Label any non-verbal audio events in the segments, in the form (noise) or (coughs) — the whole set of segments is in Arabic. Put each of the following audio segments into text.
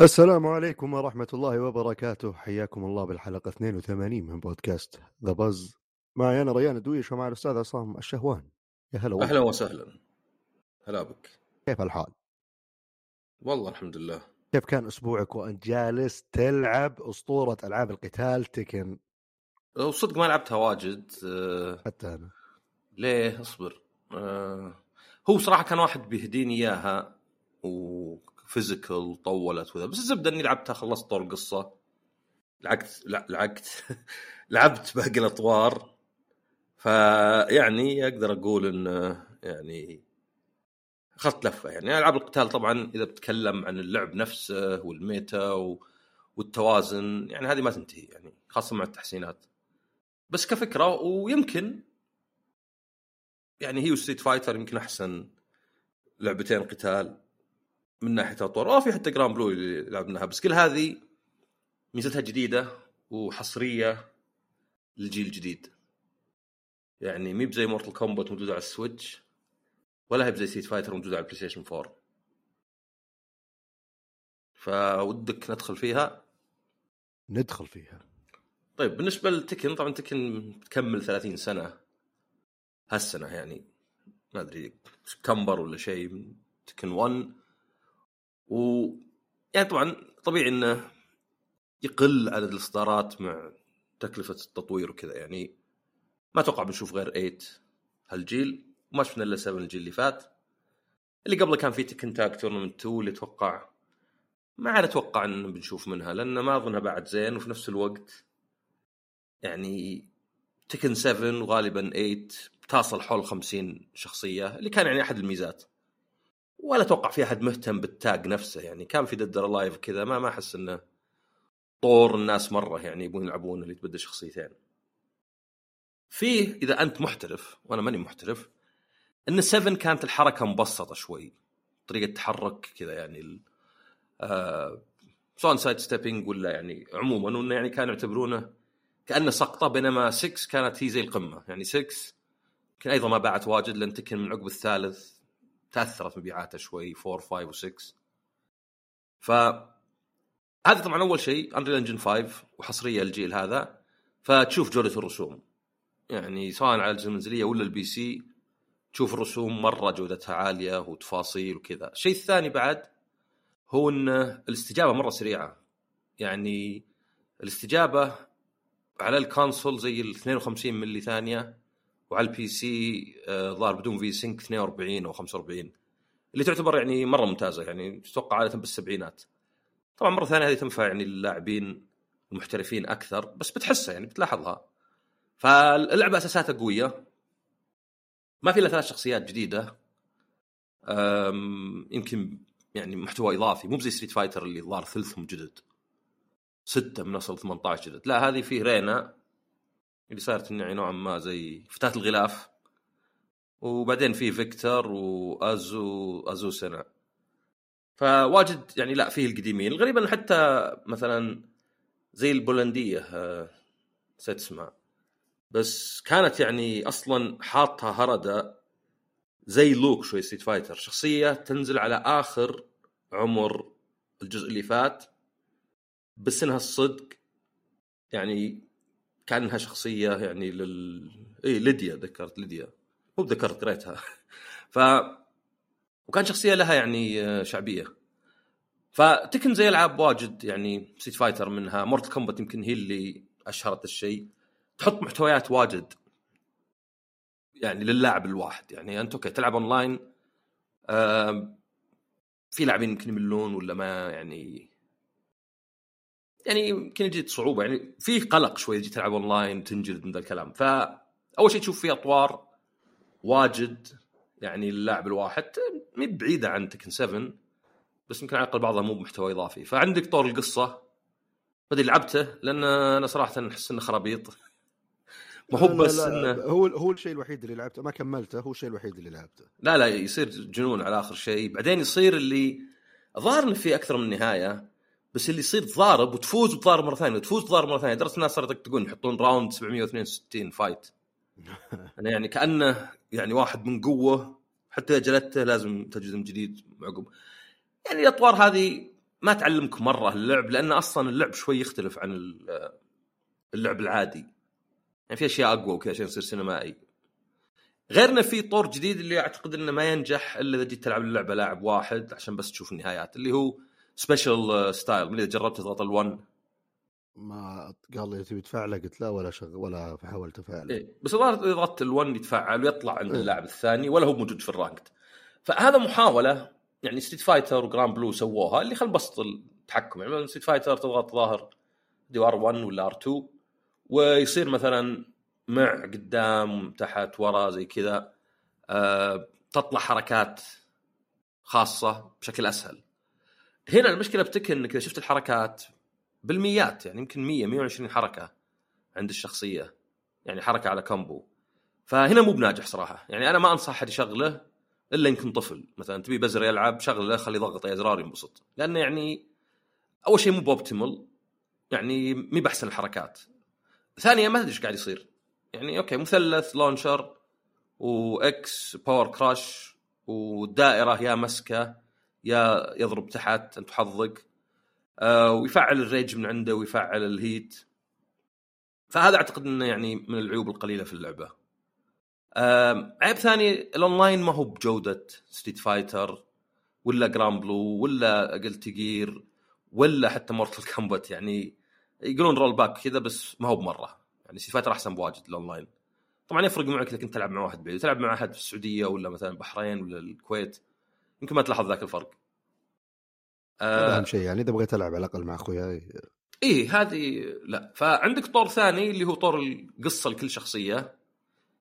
السلام عليكم ورحمة الله وبركاته. حياكم الله بالحلقة 82 من بودكاست ذا بز معي أنا ريان دويش ومع الأستاذ عصام الشهوان. يا هلا أهلا وسهلا. هلا بك. كيف الحال؟ والله الحمد لله. كيف كان أسبوعك وأنت جالس تلعب أسطورة ألعاب القتال تكن؟ وصدق ما لعبتها واجد. أه حتى أنا. ليه اصبر؟ أه هو صراحة كان واحد بيهديني إياها وفيزيكال طولت وذا. بس الزبدة إني لعبتها خلصت طور القصة لعقت لا لعقت. (laughs) لعبت باقي الأطوار. فيعني أقدر أقول إن يعني أخذت لفة. يعني ألعاب القتال طبعا إذا بتكلم عن اللعب نفسه والميتا و... والتوازن يعني هذه ما تنتهي يعني خاصة مع التحسينات. بس كفكرة ويمكن يعني هي و Street Fighter يمكن أحسن لعبتين قتال من ناحية اطوار أو في حتى Granblue اللي لعبناها بس كل هذه ميزتها جديدة وحصرية للجيل الجديد. يعني مي بزي Mortal Kombat موجودة على السويتش ولا هي بزي Street Fighter موجودة على البلاي ستيشن 4 فودك ندخل فيها. ندخل فيها. طيب بالنسبة لتكن طبعا تكن تكمل 30 سنة. هالسنة يعني ما أدري كمبر ولا شيء تكن 1 و يعني طبعا طبيعي إنه يقل عدد الإصدارات مع تكلفة التطوير وكذا يعني. ما أتوقع بنشوف غير 8 هالجيل وما شفنا إلا 7 الجيل اللي فات. اللي قبله كان في تكن تاك تورنمنت 2 اللي أتوقع ما عاد أتوقع إن بنشوف منها لأن ما أظنها بعد زين وفي نفس الوقت يعني تكن 7 وغالبا 8 بتصل حول 50 شخصية اللي كان يعني أحد الميزات ولا أتوقع في أحد مهتم بالتاج نفسه يعني كان في ددر لايف كذا ما ما أحس إنه طور الناس مرة يعني يبون يلعبون اللي تبدأ شخصيتين فيه إذا أنت محترف وأنا ماني محترف إن 7 كانت الحركة مبسطة شوي طريقة تحرك كذا يعني. آه... سواء side stepping ولا يعني عموما وإنه يعني كانوا يعتبرونه كانه سقطة بينما 6 كانت هي زي القمة. يعني 6 يمكن أيضا ما باعت واجد لأن Tekken من عقب الثالث. تأثرت مبيعاتها شوي 4 5 و6 ف هذا طبعا أول شيء Unreal Engine 5 وحصرية الجيل هذا. فتشوف جودة الرسوم. يعني سواء على الاجهزه المنزليه ولا ال PC تشوف الرسوم مرة جودتها عالية وتفاصيل وكذا. الشيء الثاني بعد هو ان الاستجابة مرة سريعة. يعني الاستجابة على ال console زي ال 52 ملي ثانية وعلى ال PC آه، ظهر بدون V-Sync 42 أو 45 اللي تعتبر يعني مرة ممتازة يعني تتوقع عادة بالسبعينات. طبعا مرة ثانية هذه تنفع يعني للاعبين المحترفين أكثر بس بتحسها يعني بتلاحظها. فاللعبة أساساتها قوية. ما في إلا ثلاث شخصيات جديدة. يمكن يعني محتوى إضافي مو بزي Street Fighter اللي ظهر ثلثهم جدد. ستة من أصل 18 جدد لا هذه فيه رينا اللي صارت يعني نوعا ما زي فتاة الغلاف. وبعدين في فيكتور وأزو أزوسينا. فواجد يعني لا فيه القديمين. الغريب انه حتى مثلا زي البولندية آه، نسيت اسمها. بس كانت يعني أصلا حاطها هردة زي لوك شوي ستريت فايتر. شخصية تنزل على آخر عمر الجزء اللي فات. بس إنها الصدق يعني كانها شخصية يعني لل اي ليديا ذكرت ليديا. مو ذكرت قريتها. (laughs) ف وكان شخصية لها يعني آه، شعبية. ف Tekken زي ألعاب واجد يعني Street Fighter منها. Mortal Kombat يمكن هي اللي أشهرت الشيء. تحط محتويات واجد. يعني للاعب الواحد. يعني أنت أوكي تلعب اونلاين آم، في لاعبين يمكن يملون ولا ما يعني يعني يمكن يجي صعوبة. يعني في قلق شوي تجي تلعب اونلاين تنجلد من ذا الكلام. فاول شيء تشوف فيه أطوار واجد يعني للاعب الواحد مي بعيدة عن Tekken 7 بس يمكن على الأقل بعضها مو بمحتوى إضافي. فعندك طور القصة. ادري لعبته لأن أنا صراحة أحس إنه خرابيط. ما هو بس إنه هو هو الشيء الوحيد اللي لعبته. ما كملته هو الشيء الوحيد اللي لعبته. لا لا يصير جنون على آخر شيء. بعدين يصير اللي إنه في أكثر من نهاية. بس اللي يصير تضارب وتفوز وتضارب مرة ثانية وتفوز وتضارب مرة ثانية لدرجة الناس صارت يطقون يحطون round 762 fight أنا يعني كأنه يعني واحد من قوة حتى جلدته لازم تجلد من جديد عقب يعني الأطوار هذه ما تعلمك مرة اللعب لأن أصلا اللعب شوي يختلف عن ال- اللعب العادي. يعني في أشياء أقوى وكذا عشان يصير سينمائي. غير انه في طور جديد اللي أعتقد إنه ما ينجح إلا إذا جيت تلعب اللعبه لاعب واحد عشان بس تشوف النهايات اللي هو special style من إذا جربت تضغط L1 ما قال لي تبي تفعله قلت لا ولا شغل ولا حاولت افعله إيه بس الظاهر إذا ضغطت L1 يتفعل ويطلع عند إيه. اللاعب الثاني ولا هو موجود في ال ranked فهذا محاولة يعني Street Fighter و Granblue سووها اللي خل بسط التحكم. يعني Street Fighter تضغط ظاهر دي R1 ولا R2 ويصير مثلا مع قدام تحت ورا زي كذا آه تطلع حركات خاصة بشكل أسهل. هنا المشكلة ب Tekken إنك إذا شفت الحركات بالميات يعني يمكن 100 120 حركة عند الشخصية يعني حركة على combo. فهنا مو بناجح صراحة. يعني أنا ما أنصح أحد يشغله إلا يمكن طفل. مثلا تبي بزر يلعب شغله خليه يضغط إزرار ينبسط. لأنه يعني أول شيء مو ب optimal يعني مي بأحسن الحركات. ثانيا ما تدري إيش قاعد يصير. يعني أوكي مثلث launcher و X power crush والدائرة يا مسكة. يا يضرب تحت أنت حظك. آه ويفعل ال rage من عنده ويفعل ال heat. فهذا أعتقد إنه يعني من العيوب القليلة في اللعبة. آم، عيب ثاني الأونلاين ما هو بجودة Street Fighter ولا Granblue ولا Guilty Gear ولا حتى Mortal Kombat يعني يقولون rollback كذا بس ما هو بمرة. يعني Street Fighter أحسن بواجد الأونلاين. طبعا يفرق معك اذا كنت تلعب مع واحد بعيد. تلعب مع أحد في السعودية ولا مثلا البحرين ولا الكويت. يمكن ما تلاحظ ذاك الفرق. آه أهم شيء يعني إذا بغيت ألعب على الأقل مع اخوياي إيه هذه لا. فعندك طور ثاني اللي هو طور القصة لكل شخصية.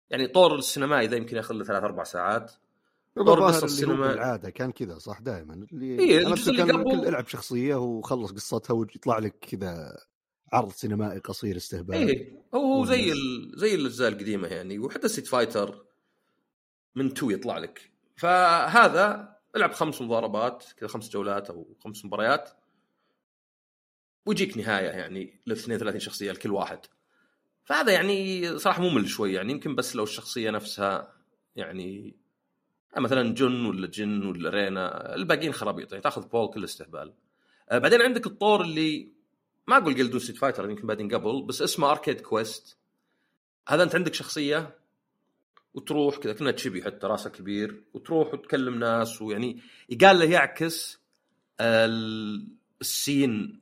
يعني طور السينمائي ذا يمكن ياخذ له ثلاث أربع ساعات. طور الظاهر قصة اللي هو السينما- بالعادة كان كذا صح؟ دائما. اللي إيه، الجزء اللي قبل- كل العب شخصية وخلص قصتها ويطلع لك كذا عرض سينمائي قصير استهبال. إيه هو زي. ال... زي الأجزاء القديمة يعني. وحتى Street Fighter من تو يطلع لك. فهذا ألعب خمس مضاربات كذا خمس جولات أو خمس مباريات. ويجيك نهاية يعني ل 32 شخصية لكل واحد. فهذا يعني صراحة ممل شوي يعني يمكن بس لو الشخصية نفسها يعني مثلا جين ولا جون ولا رينا الباقيين خرابيط يعني تأخذ بول كل استهبال. آه، بعدين عندك الطور اللي ما أقول جلدون Street Fighter يمكن بعدين قبل بس اسمه Arcade Quest هذا أنت عندك شخصية؟ وتروح كذا كأنه chibi حتى راسه كبير وتروح وتكلم ناس ويعني قال له يعكس ال- ال scene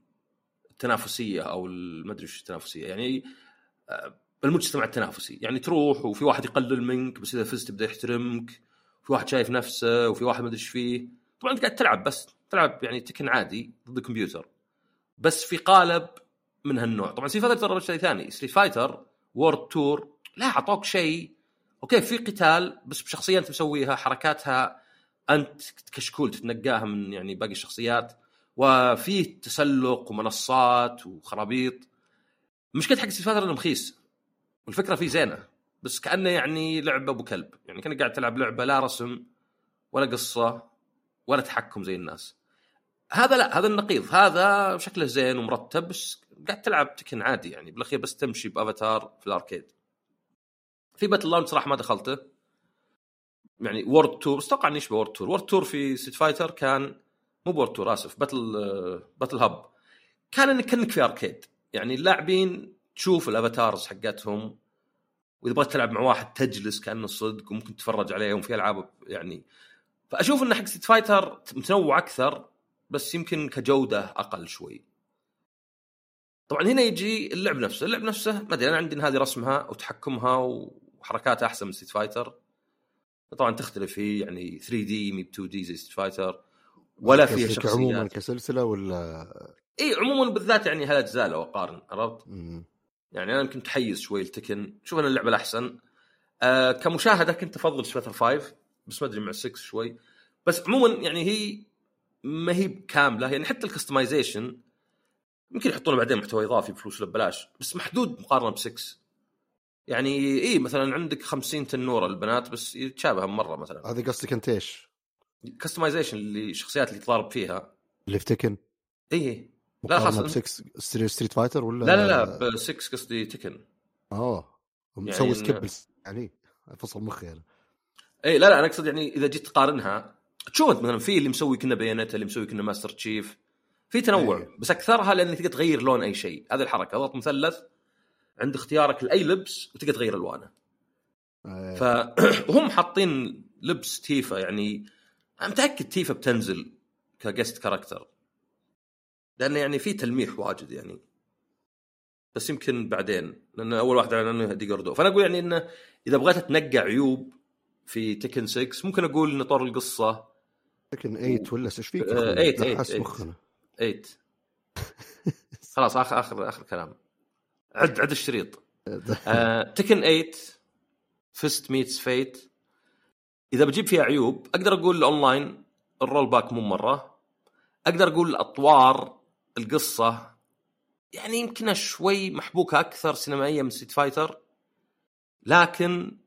التنافسية أو ما أدري وش التنافسية يعني آه، المجتمع التنافسي. يعني تروح وفي واحد يقلل منك بس إذا فزت يبدا يحترمك في واحد شايف نفسه وفي واحد ما أدري إيش فيه. طبعا أنت قاعد تلعب بس تلعب يعني Tekken عادي ضد الكمبيوتر بس في قالب من هالنوع. طبعا Street Fighter جربت شيء ثاني. Street Fighter World Tour لا أعطوك شيء أوكي في قتال بس بشخصية أنت مسويها حركاتها أنت كشكول تتنقاها من يعني باقي الشخصيات وفيه تسلق ومنصات وخرابيط. مشكلة حق Street إنه مخيس والفكرة فيه زينة بس كأنه يعني لعبة أبو كلب. يعني كأنك قاعد تلعب لعبة لا رسم ولا قصة ولا تحكم زي الناس. هذا لا هذا النقيض. هذا شكله زين ومرتب بس قاعد تلعب Tekken عادي يعني. بالأخير بس تمشي بأفاتار في ال arcade. في Battle Lounge صراحة ما دخلته. يعني World Tour بس أتوقع انه يشبه World Tour World Tour في Street Fighter كان مو ب World Tour آسف Battle Battle Hub كان انك كأنك في arcade يعني اللاعبين تشوف ال avatars حقتهم وإذا بغيت تلعب مع واحد تجلس كأنه صدق وممكن تتفرج عليهم في ألعاب يعني. فأشوف إن حق Street Fighter متنوع أكثر بس يمكن كجودة أقل شوي. طبعا هنا يجي اللعب نفسه، اللعب نفسه ما أدري أنا عندي إن هذه رسمها وتحكمها وحركاتها أحسن من Street Fighter. طبعا تختلف هي يعني 3D مي 2D زي Street Fighter ولا فيها قصدك عموما شخصيات كسلسلة ولا؟ إي عموما بالذات يعني هالاجزاء لو أقارن عرفت؟ يعني أنا يمكن متحيز شوي ل Tekken شوف أنا اللعبة الأحسن. آه كمشاهدة كنت أفضل Street Fighter 5 بس ما أدري مع 6 شوي. بس عموما يعني هي ما هي كاملة. يعني حتى ال customization يمكن يحطون بعدين محتوى إضافي بفلوس ولا ببلاش بس محدود مقارنة ب 6 يعني اي مثلا عندك 50 تنورة البنات بس يتشابه مرة مثلا. هذه قصدك أنت إيش؟ customization اللي الشخصيات اللي تضارب فيها. اللي في Tekken اي لا خلاص ب 6 ستري- ستريت فايتر ولا لا لا لا ب 6 قصدي تكن آه. يعني مسوي إن- سكيب يعني فصل مخي أنا. اي لا لا أنا أقصد يعني إذا جيت تقارنها تشوف أنت مثلا في اللي مسوي كنا بيانات اللي مسوي كنا ماستر تشيف؟ في تنوع إيه. بس أكثرها لأنك تقدر تغير لون أي شيء. هذه الحركة. ضغط مثلث عند اختيارك لأي لبس وتقدر تغير ألوانه. آه، فهم (clears throat) حاطين لبس تيفا يعني أنا متأكد Tifa بتنزل ك guest character لأنه يعني في تلميح واجد يعني. بس يمكن بعدين لأن أول واحد أعلن عنه Eddy Gordo. فأنا أقول يعني إنه إذا بغيت تنقع عيوب في Tekken 6 ممكن أقول ان طور القصة. لكن 8 ولا إيش فيك؟ آه، يا أخوي؟ 8 نحس 8 مخنا 8 خلاص آخر آخر آخر كلام. عد عد الشريط. Tekken 8 Fist Meets Fate إذا بجيب فيها عيوب أقدر أقول ال online ال rollback مو مرة. أقدر أقول اطوار القصة. يعني يمكنها شوي محبوكه أكثر سينمائيه من Street Fighter لكن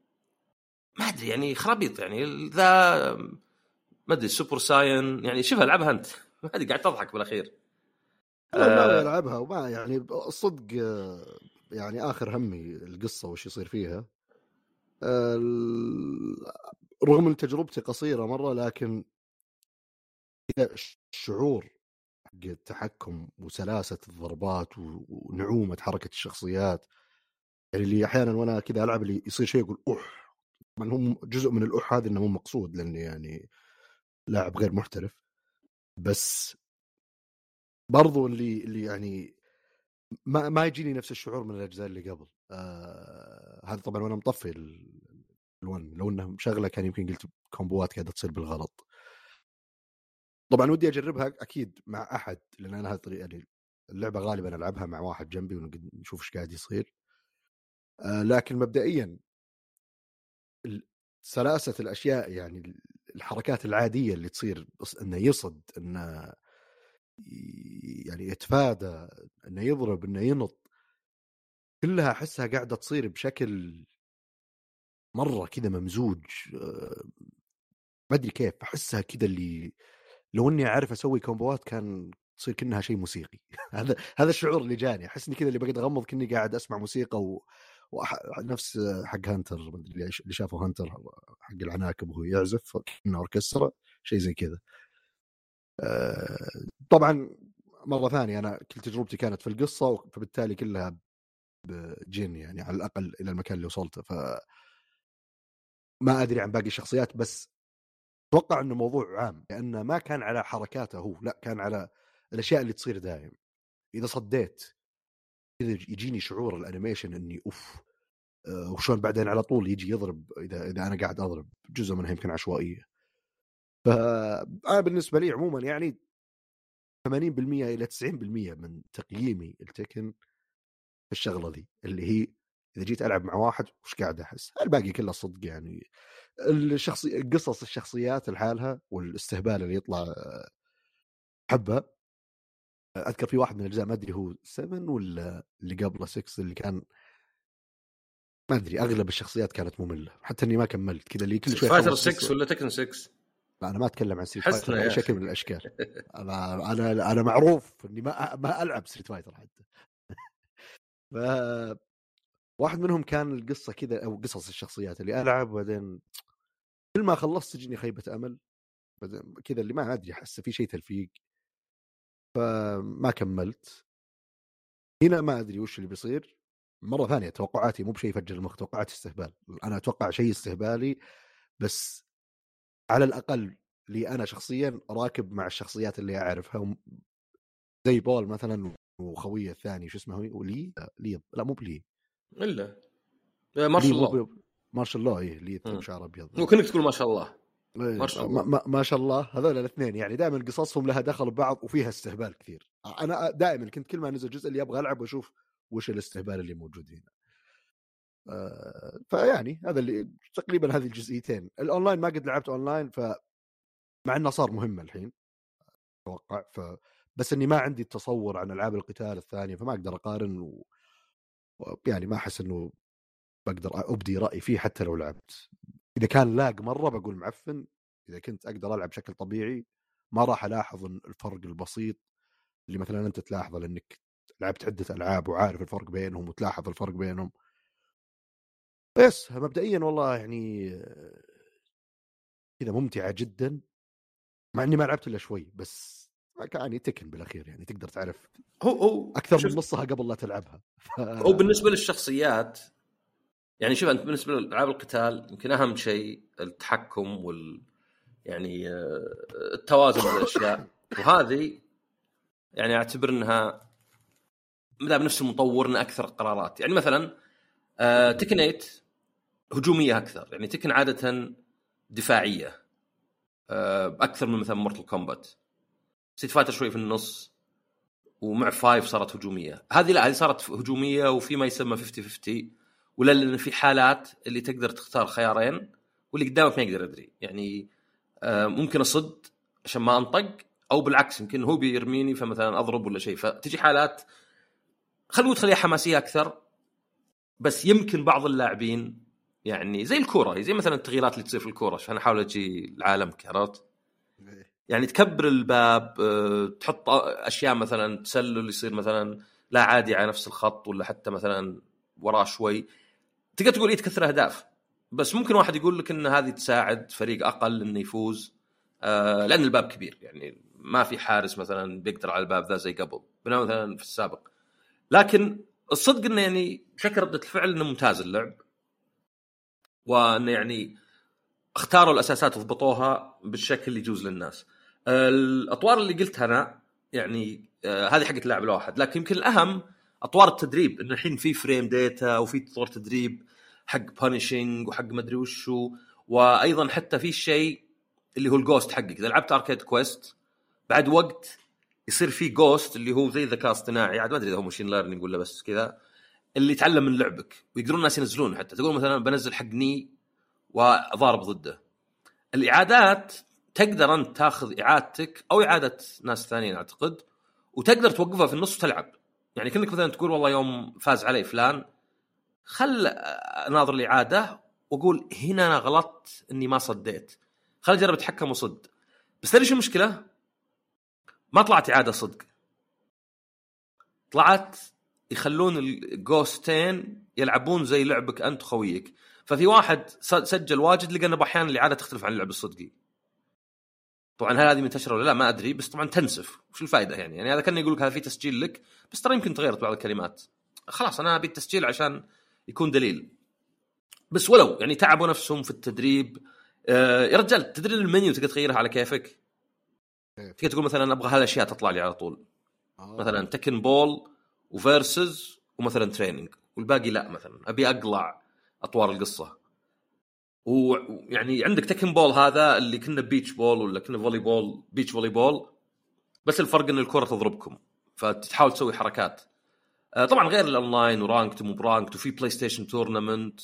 ما أدري يعني خرابيط يعني ذا ما أدري Super Saiyan يعني شوفها ألعبها أنت. (laughs) ما أدري قاعد تضحك بالأخير. آه. العبها وما يعني الصدق آه، يعني آخر همي القصة وش يصير فيها آه، رغم إن تجربتي قصيرة مرة لكن الشعور حق التحكم وسلاسة الضربات ونعومة حركة الشخصيات يعني اللي أحيانا وأنا كذا ألعب اللي يصير شيء يقول أوح طبعا هم جزء من الأوح هذا إنه مو مقصود لأني يعني لاعب غير محترف بس برضو اللي اللي يعني ما ما يجيني نفس الشعور من الأجزاء اللي قبل. آه هذا طبعا وأنا مطفي ال- الون لو إنه مشغله كان يمكن قلت كومبوات قاعدة تصير بالغلط. طبعا ودي أجربها أكيد مع أحد لأن أنا هذه الطريقة يعني اللعبة غالبا ألعبها مع واحد جنبي ونشوف إيش قاعد يصير. آه لكن مبدئيا سلاسة الأشياء يعني الحركات العادية اللي تصير إنه يصد إنه يعني يتفادى إنه يضرب إنه ينط كلها أحسها قاعدة تصير بشكل مرة كذا ممزوج آه، ما أدري كيف أحسها كذا اللي لو إني أعرف أسوي كومبوات كان تصير كأنها شيء موسيقي. (laughs) هذا هذا الشعور اللي جاني أحس إني كذا اللي بقعد أغمض كأني قاعد أسمع موسيقى و... وح... نفس حق هانتر اللي شافوا هانتر حق العناكب وهو يعزف كأنه أوركسترا شيء زي كذا. طبعا مرة ثانية أنا كل تجربتي كانت في القصة فبالتالي كلها بجن يعني على الأقل إلى المكان اللي وصلته. ف ما أدري عن باقي الشخصيات بس أتوقع إنه موضوع عام لأنه ما كان على حركاته هو لا كان على الأشياء اللي تصير دايم. إذا صديت كذا يجيني شعور الأنيميشن إني أوف آه، وشلون بعدين على طول يجي يضرب إذا إذا أنا قاعد أضرب جزء منها يمكن عشوائية. فأنا بالنسبة لي عموما يعني 80% إلى 90% من تقييمي التكن في الشغلة ذي اللي هي إذا جيت ألعب مع واحد وش قاعد أحس؟ الباقي كله صدق يعني. الشخصي قصص الشخصيات لحالها والاستهبال اللي يطلع حبة. أذكر في واحد من الأجزاء ما أدري هو 7 ولا اللي قبله 6 اللي كان ما أدري أغلب الشخصيات كانت مملة حتى إني ما كملت كذا اللي كل شوي Fighter أخلص 6 (laughs) ولا Tekken 6 لا أنا ما أتكلم عن Street Fighter بأي أخي. شكل من الأشكال. (laughs) أنا أنا أنا معروف إني ما ما ألعب Street Fighter حتى. ف واحد منهم كان القصة كذا أو قصص الشخصيات اللي ألعب وبعدين كل ما خلصت تجيني خيبة أمل. بعدين كذا اللي ما أدري أحس في شيء تلفيق. فما كملت. هنا ما أدري وش اللي بيصير. مرة ثانية توقعاتي مو بشيء يفجر المخ توقعاتي استهبال. أنا أتوقع شيء استهبالي بس على الأقل لي أنا شخصيا راكب مع الشخصيات اللي أعرفها زي بول مثلا وخويه الثاني شو اسمه هو؟ لي؟ لا، مو بلي. إلا. Marshall Law Marshall Law اي لي. شعر ابيض مو كانك تقول ما شاء الله. إيه، ما شاء الله. ما, ما شاء الله. هذول الاثنين يعني دائما قصصهم لها دخل ببعض وفيها استهبال كثير. أنا دائما كنت كل ما نزل جزء اللي أبغى ألعب وأشوف وش الاستهبال اللي موجود هنا. آه، فيعني هذا اللي تقريبا هذه الجزئيتين. الأونلاين ما قد لعبت أونلاين ف مع إنه صار مهم الحين أتوقع ف بس إني ما عندي تصور عن ألعاب القتال الثانية فما أقدر أقارن و... و... يعني ما أحس إنه بقدر أبدي رأيي فيه حتى لو لعبت. إذا كان لاق مرة بقول معفن إذا كنت أقدر ألعب بشكل طبيعي ما راح ألاحظ الفرق البسيط اللي مثلا أنت تلاحظه لانك لعبت عدة ألعاب وعارف الفرق بينهم وتلاحظ الفرق بينهم بس مبدئيا والله يعني كذا ممتعة جدا مع إني ما لعبت إلا شوي بس يعني تكن بالأخير يعني تقدر تعرف هو هو أكثر من نصها قبل لا تلعبها. ف... هو بالنسبة للشخصيات يعني شوف أنت بالنسبة لألعاب القتال يمكن أهم شيء التحكم وال يعني آه، التوازن بالاشياء (laughs) وهذه يعني أعتبر إنها ما دام نفس المطور انها أكثر قرارات. يعني مثلا آه تكن 8 هجومية أكثر يعني تكن عادة دفاعية آه أكثر من مثلا مورتل كومبات Street Fighter شوي في النص ومع five صارت هجومية. هذه لا هذه صارت هجومية وفي ما يسمى 50 50 ولا لأن في حالات اللي تقدر تختار خيارين واللي قدامك ما يقدر يدري. يعني آه ممكن أصد عشان ما أنطق أو بالعكس يمكن هو بيرميني فمثلا أضرب ولا شيء. فتجي حالات خلوه تخليها حماسية أكثر بس يمكن بعض اللاعبين يعني زي الكورة زي مثلا التغييرات اللي تصير في الكورة. عشان أحاول أجي لعالمك عرفت؟ يعني تكبر الباب آه، تحط أشياء مثلا تسلل يصير مثلا لا عادي على نفس الخط ولا حتى مثلا وراه شوي. تقدر تقول إيه تكثر أهداف. بس ممكن واحد يقول لك إن هذه تساعد فريق أقل إنه يفوز آه لأن الباب كبير. يعني ما في حارس مثلا بيقدر على الباب ذا زي قبل مثلا في السابق. لكن الصدق إنه يعني شكل ردة الفعل إنه ممتاز اللعب. وانه يعني اختاروا الأساسات وضبطوها بالشكل اللي يجوز للناس. الأطوار اللي قلتها أنا يعني آه هذه حقت لاعب الواحد. لكن يمكن الأهم أطوار التدريب. إنه الحين في frame data وفي تطور تدريب حق punishing وحق مدري وشو. وأيضا حتى في شيء اللي هو ال ghost حقك. إذا لعبت Arcade Quest بعد وقت يصير في ghost اللي هو زي ذكاء اصطناعي. عاد ما أدري إذا هو machine learning ولا بس كذا. اللي يتعلم من لعبك ويقدرون الناس ينزلون حتى. تقول مثلا بنزل حق ني وأضارب ضده. الإعادات تقدر انت تاخذ إعادتك أو إعادة ناس ثانيين أعتقد وتقدر توقفها في النص وتلعب. يعني كأنك مثلا تقول والله يوم فاز علي فلان خل أناظر الإعادة وأقول هنا أنا غلطت إني ما صديت. خل أجرب أتحكم وصد. بس تدري شو المشكلة؟ ما طلعت إعادة صدق. طلعت يخلون الجوستين يلعبون زي لعبك أنت وخويك. ففي واحد سجل واجد لقى أنه أحيانا الاعاده تختلف عن اللعب الصدقي. طبعا هل هذه منتشره ولا لا؟ ما أدري بس طبعا تنسف. وش الفائده يعني؟ يعني هذا كان يقول لك هذا في تسجيل لك بس ترى يمكن تغيرت بعض الكلمات. خلاص أنا أبي التسجيل عشان يكون دليل. بس ولو يعني تعبوا نفسهم في التدريب آه يا رجال تدري المنيو تقدر تغيرها على كيفك؟ تقدر تقول مثلا أبغى هالاشياء تطلع لي على طول. آه. مثلا Tekken Ball و versus ومثلا training والباقي لا مثلا. أبي أقلع أطوار القصة. ويعني عندك Tekken Ball هذا اللي كنا beach ball ولا كنا volleyball beach volleyball بس الفرق إن الكرة تضربكم. فتحاول تسوي حركات. آه، طبعا غير ال online و ranked ومو ب ranked وفي PlayStation tournament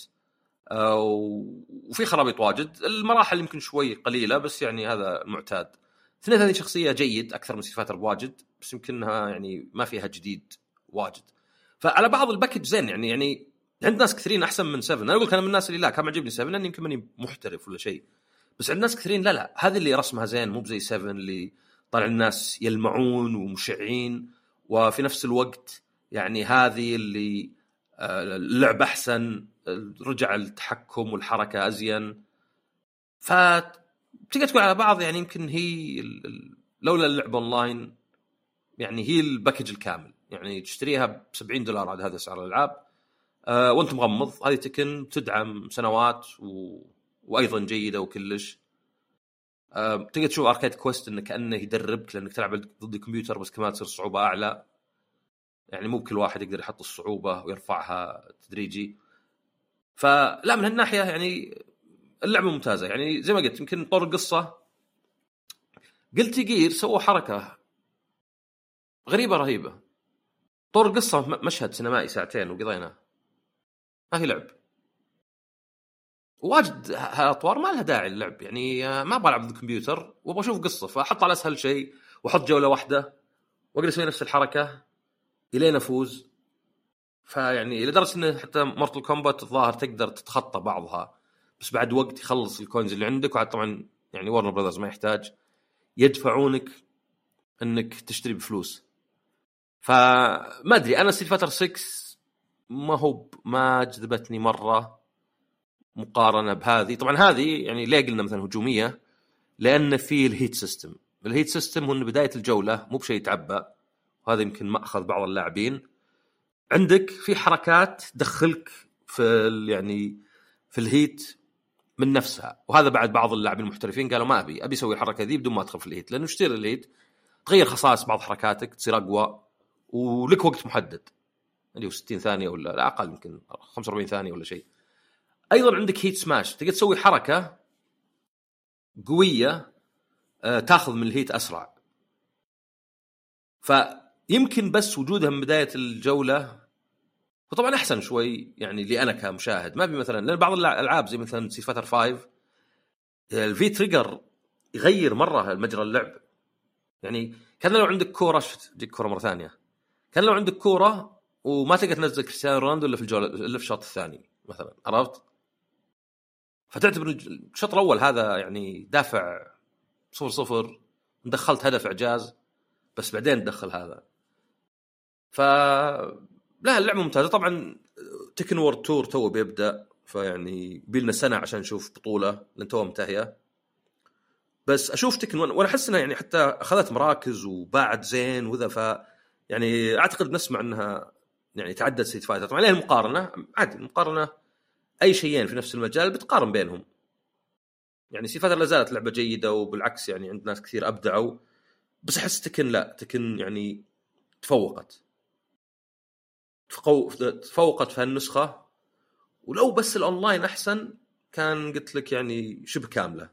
وفي خرابيط واجد. المراحل يمكن شوي قليلة بس يعني هذا المعتاد 32 شخصية جيد أكثر من سيفاتر بواجد. بس يمكنها يعني ما فيها جديد. واجد. فعلى بعض ال package زين يعني يعني عند ناس كثيرين أحسن من 7 أنا أقول أنا من الناس اللي لا كان معجبني 7 لأني يمكن ماني محترف ولا شيء. بس عند ناس كثيرين لا لا. هذه اللي رسمها زين مو بزي 7 اللي طالع الناس يلمعون ومشعين. وفي نفس الوقت يعني هذه اللي آه، اللعب أحسن رجع التحكم والحركة أزين. ف تقول على بعض يعني يمكن هي لولا اللعبه أونلاين يعني هي ال package الكامل. يعني تشتريها ب 70 دولار عاد هذا سعر الألعاب. آه وأنت مغمض. هذه تكن تدعم سنوات و... وأيضا جيدة وكلش. آه تقدر تشوف arcade quest إنه كأنه يدربك لأنك تلعب ضد الكمبيوتر بس كمان تصير صعوبة أعلى. يعني مو كل واحد يقدر يحط الصعوبة ويرفعها تدريجي. فلا من هالناحية يعني اللعبة ممتازة. يعني زي ما قلت يمكن طور القصة. قلت جير سووا حركة غريبة رهيبة. طور القصة م- مشهد سينمائي ساعتين وقضينا ما في لعب. واجد هالأطوار ما لها داعي اللعب يعني آه، ما أبغى ألعب بالكمبيوتر وأبغى أشوف قصة فأحط على أسهل شيء وأحط جولة واحدة وأقدر أسوي نفس الحركة إلين أفوز. فيعني لدرجة انه حتى مورتل كومبات الظاهر تقدر تتخطى بعضها بس بعد وقت يخلص ال coins اللي عندك وعاد طبعا يعني ورنر براذرز ما يحتاج يدفعونك إنك تشتري بفلوس. فما أدري أنا ستريت فايتر 6 ما هو ما جذبتني مرة مقارنة بهذه. طبعا هذه يعني ليه قلنا مثلا هجومية؟ لأن في ال heat system ال heat system هو بداية الجولة مو بشيء يتعبى وهذا يمكن مأخذ بعض اللاعبين. عندك في حركات تدخلك في يعني في ال heat من نفسها. وهذا بعد بعض اللاعبين المحترفين قالوا ما أبي أبي أسوي الحركة ذي بدون ما أدخل في ال heat لأنه اشتري ال heat تغير خصائص بعض حركاتك تصير أقوى. ولك وقت محدد. اللي هو 60 ثانية ولا لا أقل يمكن 45 ثانية ولا شيء. أيضا عندك heat smash تقدر تسوي حركة قوية آه، تاخذ من ال heat أسرع. فيمكن بس وجودها من بداية الجولة وطبعا أحسن شوي يعني لي أنا كمشاهد. ما أبي مثلا لأن بعض الالعاب زي مثلا ستريت فايتر 5 ال V-Trigger يغير مرة مجرى اللعب. يعني كان لو عندك كورة شفت ديك كورة مرة ثانية. كان لو عندك كورة وما تقدر تنزل كريستيانو رونالدو إلا في الجوله إلا في الشوط الثاني مثلا. عرفت؟ فتعتبر الشوط الأول هذا يعني دافع صفر صفر دخلت هدف إعجاز بس بعدين تدخل هذا. ف لا اللعبة ممتازة. طبعا تكن world tour تو بيبدأ فيعني بيلنا سنة عشان نشوف بطولة لأن توها منتهيه بس أشوف تكن وأنا أحس انها يعني حتى أخذت مراكز وباعت زين وذا ف يعني أعتقد نسمع أنها يعني تعدت ستريت فايتر طبعا ليه المقارنة عادي المقارنة أي شيئين في نفس المجال بتقارن بينهم. يعني ستريت فايتر لا زالت لعبة جيدة وبالعكس يعني عند ناس كثير أبدعوا بس أحس تكن لا تكن يعني تفوقت. تفوقت في هالنسخة ولو بس الأونلاين أحسن كان قلت لك يعني شبه كاملة.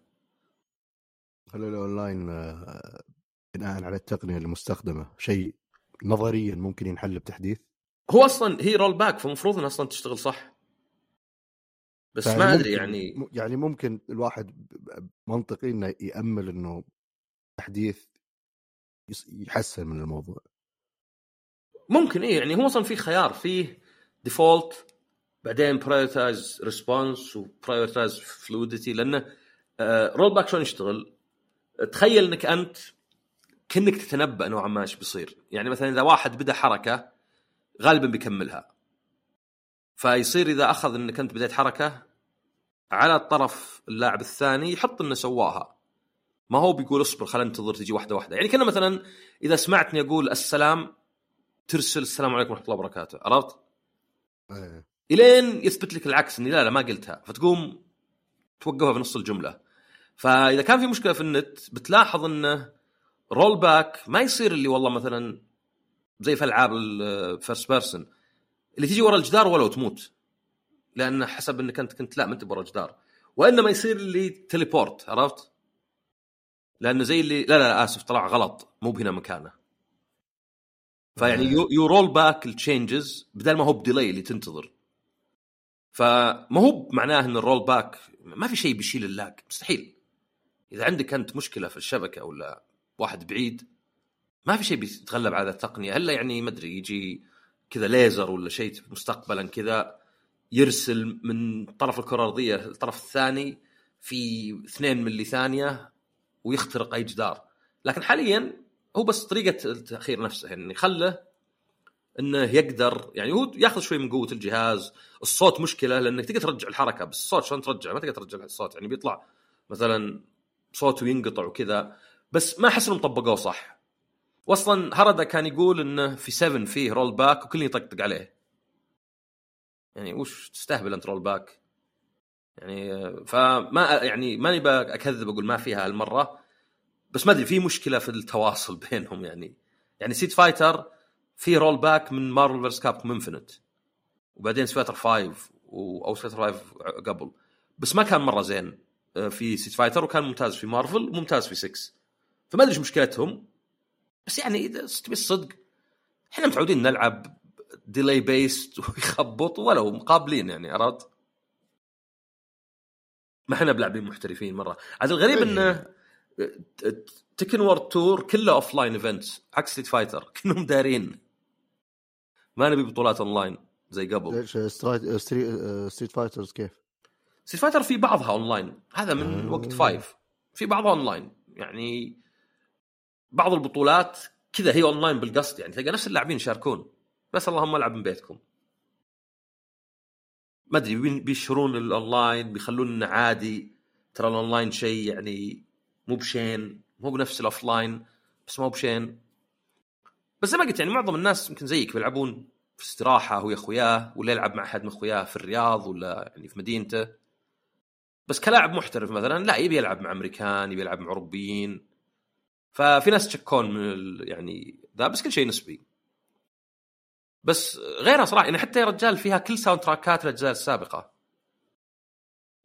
هل الأونلاين آه، بناء على التقنية المستخدمة شيء نظريا ممكن ينحل بتحديث؟ هو أصلا هي rollback فالمفروض إنها أصلا تشتغل صح. بس فيعني ما أدري يعني. يعني ممكن الواحد منطقي إنه يأمل إنه تحديث يحسن من الموضوع. ممكن إيه يعني هو أصلا في خيار فيه default بعدين prioritize response و prioritize fluidity لأنه rollback شلون يشتغل؟ تخيل إنك أنت كأنك تتنبأ نوعا ما إيش بيصير. يعني مثلا إذا واحد بدأ حركة غالبا بيكملها. فيصير إذا أخذ إنك أنت بديت حركة على الطرف اللاعب الثاني يحط إنه سواها. ما هو بيقول اصبر خلينا ننتظر تجي واحدة واحدة. يعني كنا مثلا إذا سمعتني أقول السلام ترسل السلام عليكم ورحمة الله وبركاته. عرفت؟ إيه. إلين يثبت لك العكس إني لا لا ما قلتها. فتقوم توقفها في نص الجملة. فإذا كان في مشكلة في النت بتلاحظ إنه rollback ما يصير اللي والله مثلا زي في ألعاب ال first person اللي تيجي ورا الجدار ولو تموت. لأن حسب إنك أنت كنت لا ما أنت ورا الجدار وإنما يصير اللي teleport عرفت؟ لأنه زي اللي لا لا آسف طلع غلط مو بهنا مكانه. فيعني you, rollback the changes بدل ما هو ب delay اللي تنتظر. فما هو معناه إن ال rollback ما في شيء بيشيل ال lag مستحيل. إذا عندك أنت مشكلة في الشبكة ولا واحد بعيد. ما في شيء بيتغلب على التقنية. الا يعني ما أدري يجي كذا ليزر ولا شيء مستقبلا كذا يرسل من طرف الكرة الأرضية للطرف الثاني في 2 ملي ثانية ويخترق أي جدار. لكن حاليا هو بس طريقة التأخير نفسه. يعني خله إنه يقدر يعني هو ياخذ شوي من قوة الجهاز. الصوت مشكلة لأنك تقدر ترجع الحركة بس الصوت شلون ترجع؟ ما تقدر ترجع الصوت. يعني بيطلع مثلا صوته ينقطع وكذا. بس ما أحس إنهم طبقوه صح. واصلا هرادا كان يقول إنه في 7 فيه rollback وكل يطقطق عليه. يعني وش تستهبل أنت rollback يعني فما يعني ماني أكذب أقول ما فيها هالمرة. بس ما أدري في مشكلة في التواصل (laughs) بينهم يعني. يعني ستريت فايتر في rollback من مارفل فيرسز كابكوم انفنت وبعدين سفايتر 5 و... أو ستريت فايتر 5 قبل. بس ما كان مرة زين آه، في ستريت فايتر وكان ممتاز في مارفل وممتاز في 6 فما أدري إيش مشكلتهم بس يعني إذا تبي الصدق إحنا متعودين نلعب delay based ويخبط ولو مقابلين يعني عرفت؟ ما إحنا بلاعبين محترفين مرة عاد الغريب إيه. إنه تكن وورد تور كله offline events عكس ستريت فايتر كلهم دارين ما نبي بطولات اونلاين زي قبل ليش ستريت فايترز كيف؟ ستريت فايتر في بعضها اونلاين هذا من آه. وقت فايف في بعضها اونلاين يعني بعض البطولات كذا هي اونلاين بالقصد يعني تلقى نفس اللاعبين يشاركون. بس اللهم العب من بيتكم. ما أدري بيشهرون الاونلاين بيخلون عادي. ترى الاونلاين شيء يعني مو بشين مو بنفس ال offline بس مو بشين. بس زي ما قلت يعني معظم الناس يمكن زيك بيلعبون في استراحة هو يا أخوياه ولا يلعب مع أحد من أخوياه في الرياض ولا يعني في مدينته. بس كلاعب محترف مثلا لا يبي يلعب مع أمريكان يبي يلعب مع أوروبيين. ففي ناس تشكون من. يعني ذا بس كل شيء نسبي. بس غيرها صراحة يعني حتى يا رجال فيها كل soundtrack ات الأجزاء السابقة.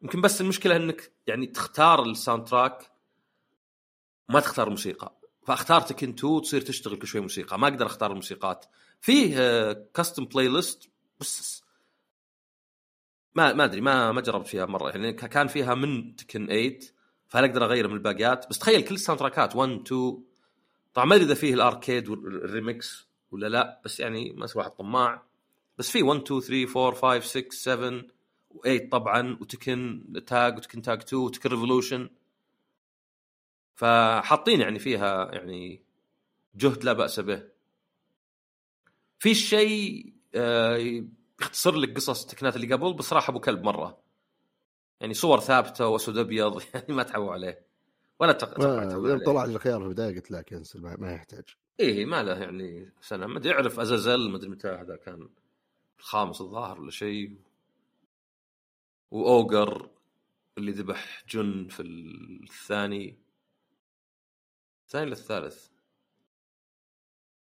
يمكن بس المشكلة إنك يعني تختار ال soundtrack ما تختار الموسيقى فأختار تكن 2 تصير تشتغل كل شوي موسيقى. ما أقدر أختار الموسيقات. فيه custom playlist بس ما ما أدري ما ما جربت فيها مرة. يعني كان فيها من تكن 8 فهل أقدر أغير من الباقيات؟ بس تخيل كل ال soundtrack ات 1 2 طبعا ما أدري إذا فيه ال arcade وال remix ولا لا بس يعني ما واحد طماع. بس في 1 2 3 4 5 6 7 و8 طبعا وتكن تاج وتكن تاج 2 وتكن ريفولوشن فحاطين يعني فيها يعني جهد لا بأس به. في شيء آه، يختصر لك قصص التكنات اللي قبل بصراحه أبو كلب مرة. يعني صور ثابتة وأسود أبيض (laughs) يعني ما تعبوا عليه. ولا. يوم طلع لي الخيار في البدايه قلت لا cancel ما يحتاج. إيه ما له يعني سنة. ما أدري يعرف ازازل ما أدري متى هذا كان الخامس الظاهر ولا شيء. واوجر اللي ذبح جن في الثاني. الثاني ولا الثالث؟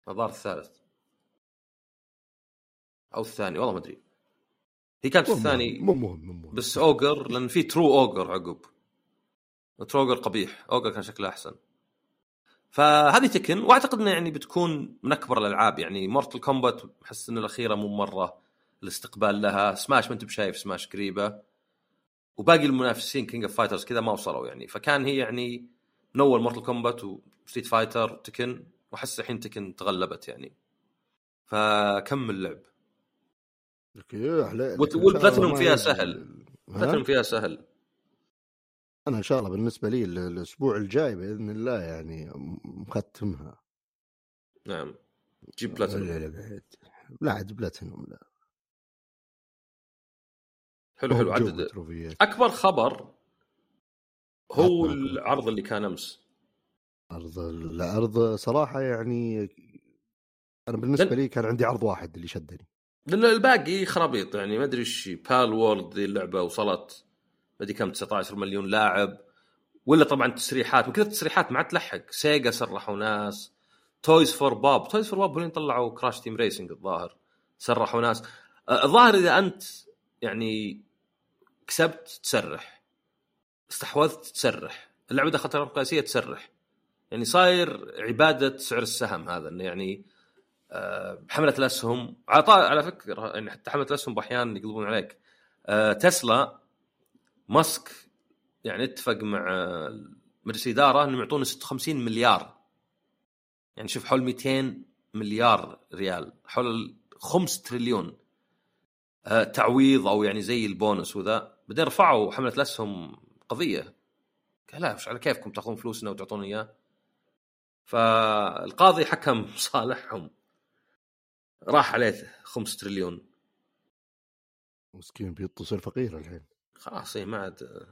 الظاهر الثالث. أو الثاني والله ما أدري. هي كانت الثاني مو مهم مو مهم. بس اوجر لأن في ترو اوجر عقب. ترو اوجر قبيح. اوجر كان شكله أحسن. فهذه تكن وأعتقد انه يعني بتكون من أكبر الألعاب. يعني مورتل كومبات احس ان الأخيرة مو مرة الاستقبال لها. سماش ما أنت بشايف سماش قريبة. وباقي المنافسين كينج اوف فايترز كذا ما وصلوا يعني. فكان هي يعني من أول مورتل كومبات وستريت فايتر وتكن وأحس الحين تكن تغلبت يعني. فكمل لعب. والبلاتينوم فيها سهل. البلاتينوم فيها سهل. أنا إن شاء الله بالنسبة لي الأسبوع الجاي بإذن الله يعني مختمها. نعم. جيب بلاتينوم. لا لا لا عاد بلاتينوم لا. حلو حلو. عدد. أكبر خبر هو العرض اللي كان أمس. عرض العرض صراحة يعني أنا بالنسبة لي كان عندي عرض واحد اللي شدني. الباقي خرابيط يعني ما أدري إيش بال وورد ذي اللعبة وصلت ما أدري كم 19 مليون لاعب ولا طبعا تسريحات كثر التسريحات ما تلحق. سيجا سرحوا ناس تويز فور باب تويز فور باب وين طلعوا كراش تيم ريسنج الظاهر سرحوا ناس. الظاهر إذا أنت يعني كسبت تسرح استحوذت تسرح اللعبة دخلت الارقام القياسيه تسرح يعني صاير عبادة سعر السهم هذا إنه يعني حملة الأسهم. على على فكرة يعني حتى حملة الأسهم أحيانا يقلبون عليك. آه، تسلا ماسك يعني اتفق مع مجلس الإدارة إنهم يعطونه 56 مليار. يعني شوف حول 200 مليار ريال حول 5 تريليون. آه، تعويض أو يعني زي البونس وذا. بعدين رفعوا حملة الأسهم قضية. قال لا وش على كيفكم تأخذون فلوسنا وتعطون إياه. فالقاضي حكم (laughs) صالحهم. راح عليه 5 تريليون. مسكين بيتصل فقير الحين. خلاص اي ما عاد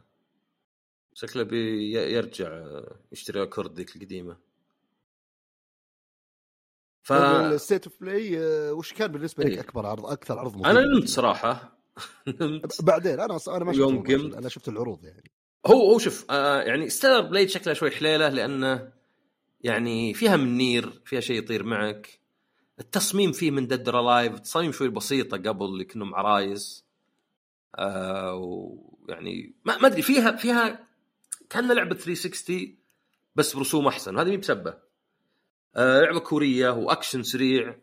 شكله بيرجع يشتري أكورد ذيك القديمة. ف الستيت أوف بلاي وش كان بالنسبة لك إيه. أكبر عرض أكثر عرض أنا نمت صراحة. (laughs) بعدين أنا أنا ما شفت أنا شفت العروض يعني. هو هو شوف آه يعني ستيلر بليد شكلها شوي حليلة لأنه يعني فيها من نير فيها شيء يطير معك. التصميم فيه من ديد لايف تصاميم شوي بسيطة قبل اللي كانهم عرايس آه ويعني ما ما أدري فيها فيها كان لعبة 360 بس برسوم أحسن هذه مي بسبه آه لعبة كورية وأكشن سريع.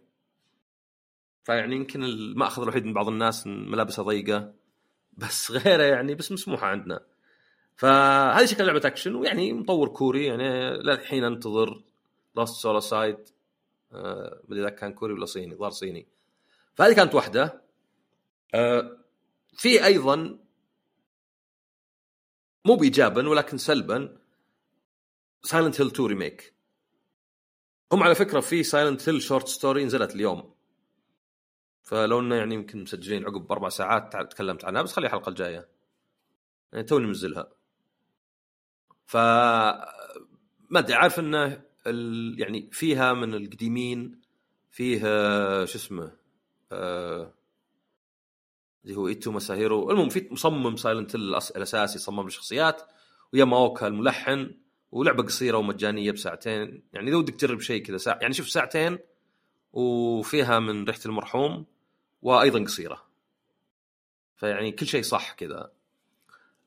فيعني يمكن المأخذ الوحيد من بعض الناس ملابسها ضيقة بس غيره يعني بس مسموحة عندنا. فهذه شكل لعبة أكشن ويعني مطور كوري يعني للحين أنتظر لوست سول اسايد ما ادري اذا كان كوري ولا صيني؟ ظهر صيني. فهذه كانت واحدة. آه في أيضا مو بايجابا ولكن سلبا سايلنت هيل 2 remake هم على فكرة في سايلنت هيل short story نزلت اليوم. فلو إنه يعني يمكن مسجلين عقب بأربع ساعات تكلمت عنها بس خليها الحلقة الجاية. يعني توني منزلها. ف ما أدري عارف إنه ال... يعني فيها من القديمين فيه آه، شو اسمه آه، اللي هو إيتو مساهيرو المهم في مصمم Silent الأساسي صمم الشخصيات وياماوكا الملحن ولعبة قصيرة ومجانية بساعتين. يعني إذا ودك تجرب شيء كذا ساعة يعني شوف ساعتين وفيها من ريحة المرحوم وأيضا قصيرة. فيعني كل شيء صح كذا.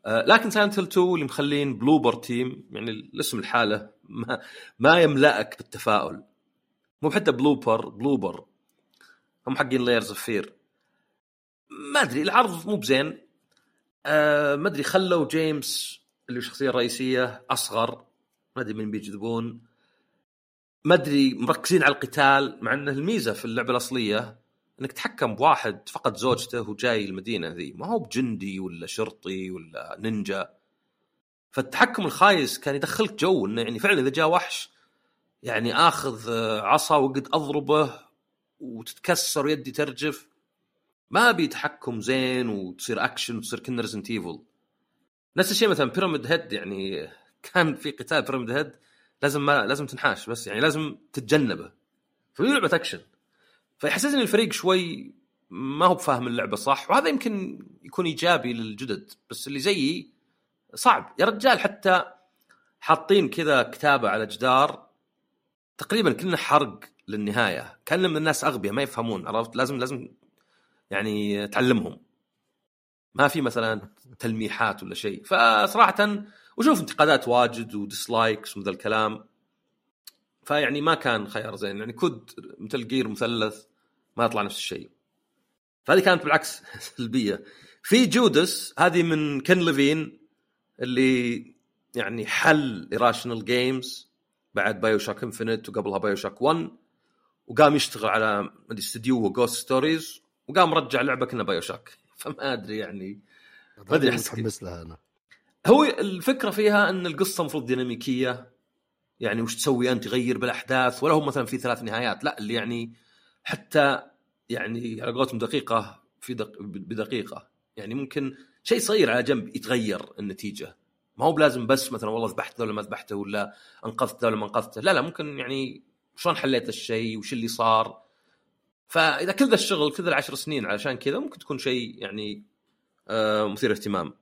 لكن Silent Hill 2 اللي مخلين Bloober Team يعني الاسم الحالة ما, ما يملأك بالتفاؤل. مو حتى Bloober Bloober هم حقين Layers of Fear ما أدري العرض مو بزين. آه ما أدري خلوا جيمس اللي الشخصيه الرئيسيه أصغر. ما أدري من بيجذبون ما أدري مركزين على القتال مع انه الميزة في اللعبة الأصلية إنك تتحكم بواحد فقد زوجته وجاي المدينة ذي. ما هو بجندي ولا شرطي ولا نينجا. فالتحكم الخايس كان يدخلك جو إنه يعني فعلا إذا جاء وحش يعني آخذ عصا وقد أضربه وتتكسر يدي ترجف. ما ابي تحكم زين وتصير أكشن وتصير كنا Resident Evil نفس الشيء مثلا بيراميد هيد يعني كان في قتال بيراميد هيد لازم ما لازم تنحاش بس يعني لازم تتجنبه. فهي لعبة أكشن. فيحسسني الفريق شوي ما هو بفاهم اللعبة صح وهذا يمكن يكون إيجابي للجدد بس اللي زيي صعب. يا رجال حتى حاطين كذا كتابة على جدار تقريبا كنا حرق للنهاية. من الناس أغبياء ما يفهمون عرفت؟ لازم لازم يعني تعلمهم. ما في مثلا تلميحات ولا شيء. فصراحه وشوف انتقادات واجد وديسلايكس وذا الكلام. فيعني ما كان خيار زين. يعني كود مثل جير مثلث ما يطلع نفس الشيء. فهذه كانت بالعكس (laughs) سلبية. في جودس هذه من كن ليفين اللي يعني حل ايراشنال جيمز بعد بايو شوك انفنت وقبلها بايو شوك 1 وقام يشتغل على استديو Ghost Stories وقام رجع لعبة كنا BioShock فما أدري يعني. ما أدري متحمس لها أنا. هو الفكرة فيها إن القصة المفروض ديناميكية. يعني وش تسوي أنت؟ تغير بالأحداث؟ ولا هو مثلا في ثلاث نهايات. لا اللي يعني حتى يعني على قولتهم دقيقة في دق بدقيقة. يعني ممكن شيء صغير على جنب يتغير النتيجة. ما هو بلازم بس مثلا والله ذبحت ذولا ما ذبحته ولا أنقذت ذولا ما أنقذته. لا لا ممكن يعني شلون حليت الشيء وش اللي صار. فإذا كل ذا الشغل كل ذا العشر سنين علشان كذا ممكن تكون شيء يعني آه مثير اهتمام.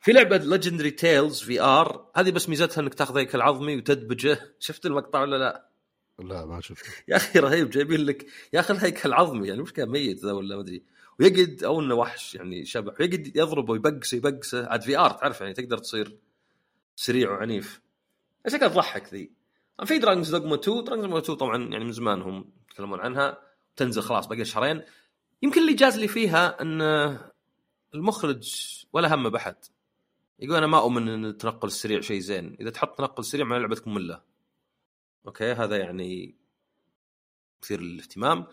في لعبة Legendary Tales VR هذه بس ميزتها إنك تاخذ هيكل عظمي وتدبجه. (laughs) شفت المقطع ولا لا؟ لا ما شفته. يا أخي رهيب جايبين لك ياخذ هيكل عظمي يعني مش كان ميت ذا ولا ما أدري. ويقعد أو إنه وحش يعني شبح ويقعد يضربه ويبقسه يبقسه عاد VR تعرف يعني تقدر تصير سريع وعنيف. كانت تضحك ذي؟ في Dragon's Dogma 2 Dragon's Dogma 2 طبعا يعني من زمان هم يتكلمون عنها. تنزل خلاص باقي شهرين. يمكن اللي جاز لي فيها إن المخرج ولا هم بحد يقول أنا ما أؤمن إن التنقل السريع شيء زين. إذا تحط تنقل سريع مع لعبتك ممله okay هذا يعني مثير للاهتمام.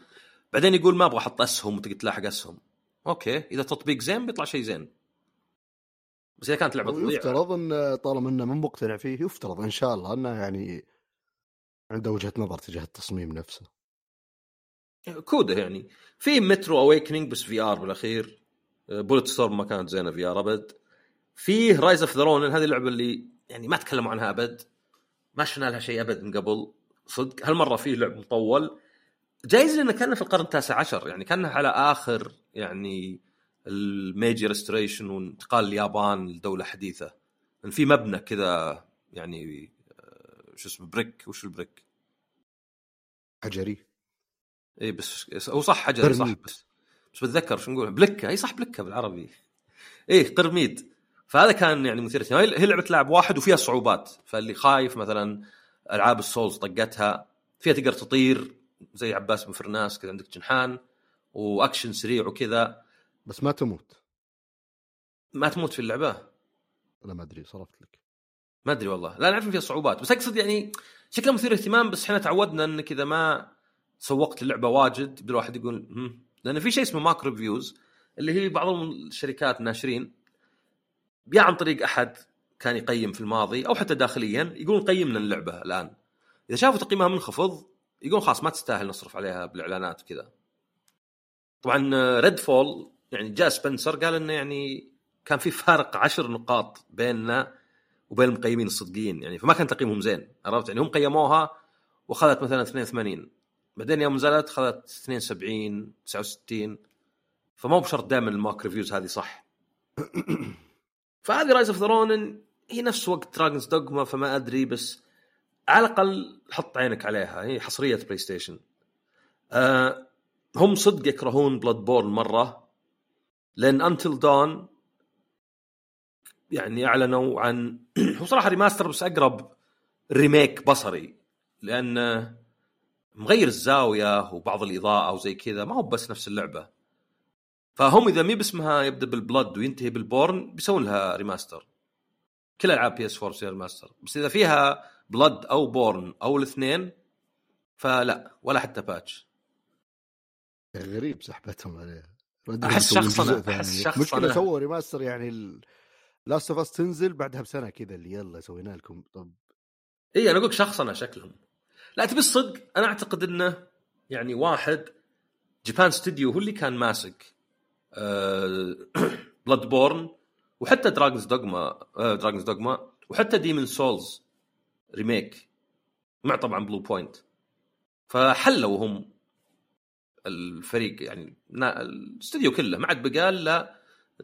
بعدين يقول ما أبغى أحط أسهم وتقدر تلاحق أسهم. okay إذا تطبيق زين بيطلع شيء زين. بس إذا كانت لعبة تضيع. يفترض إن طالما إنه من مقتنع فيه يفترض إن شاء الله إنه يعني عنده وجهة نظر تجاه التصميم نفسه. كوده يعني. في Metro Awakening بس VR بالأخير. Bulletstorm ما كانت زينة VR أبد. فيه Rise of the Ronin هذه اللعبة اللي يعني ما تكلموا عنها أبد. ما شفنا لها شيء أبد من قبل. صدق هالمرة فيه لعب مطول. جايز لأنه كان في القرن التاسع عشر يعني كان على آخر يعني ال Meiji Restoration وانتقال اليابان لدولة حديثة. في مبنى كذا يعني آه، شو اسمه brick. وش ال brick؟ حجري. اي بس هو صح حجري صح. بس بس بتذكر شو نقول؟ بلكة. اي صح بلكة بالعربي. إيه قرميد. فهذا كان يعني مثير اهتمام هي لعبة لاعب واحد وفيها صعوبات. فاللي خايف مثلا ألعاب ال Souls طقتها فيها تقدر تطير زي عباس بن فرناس كذا عندك جنحان وأكشن سريع وكذا. بس ما تموت. ما تموت في اللعبة. أنا ما أدري صرفت لك. ما أدري والله. لا نعرف فيها صعوبات. بس اقصد يعني شكلها مثير اهتمام بس إحنا تعودنا انك اذا ما سوقت اللعبة واجد. الواحد يقول. لأن في شيء اسمه mock reviews اللي هي بعض الشركات الناشرين يا عن طريق أحد كان يقيم في الماضي أو حتى داخليا يقولون قيمنا اللعبة الآن. إذا شافوا تقييمها منخفض يقولون خلاص ما تستاهل نصرف عليها بالإعلانات وكذا. طبعا Redfall يعني جاء سبنسر قال إنه يعني كان في فارق عشر نقاط بيننا وبين المقيمين الصدقيين يعني فما كان تقييمهم زين عرفت؟ يعني هم قيموها واخذت مثلا 82 بعدين يوم نزلت اخذت 72 69 فمو بشرط دائما ال mock reviews هذه صح. (coughs) فهذه Rise of the Ronin هي نفس وقت Dragon's Dogma فما أدري بس على الأقل حط عينك عليها. هي حصرية PlayStation آه هم صدق يكرهون Bloodborne مرة لأن Until Dawn يعني أعلنوا عن (clears throat) هو صراحة remaster بس أقرب remake بصري لأن مغير الزاوية وبعض الإضاءة وزي كذا ما هو بس نفس اللعبة. فهم إذا مي باسمها يبدأ بال Blood وينتهي بال borne بيسوون لها remaster كل ألعاب PS 4 بتصير remaster بس إذا فيها Blood أو borne أو الاثنين فلا ولا حتى patch غريب سحبتهم عليها. أحس شخصنة أحس شخصنة. مشكلة سووا remaster يعني Last of Us تنزل بعدها بسنة كذا اللي يلا سوينا لكم. طب. إي أنا أقول شخصنة شكلهم. لا تبي الصدق؟ أنا أعتقد إنه يعني واحد Japan Studio هو اللي كان ماسك (clears throat) Bloodborne وحتى Dragon's Dogma Dragon's Dogma وحتى Demon's Souls remake مع طبعا Bluepoint فحلوا هم الفريق يعني الاستوديو كله ما عاد بقى إلا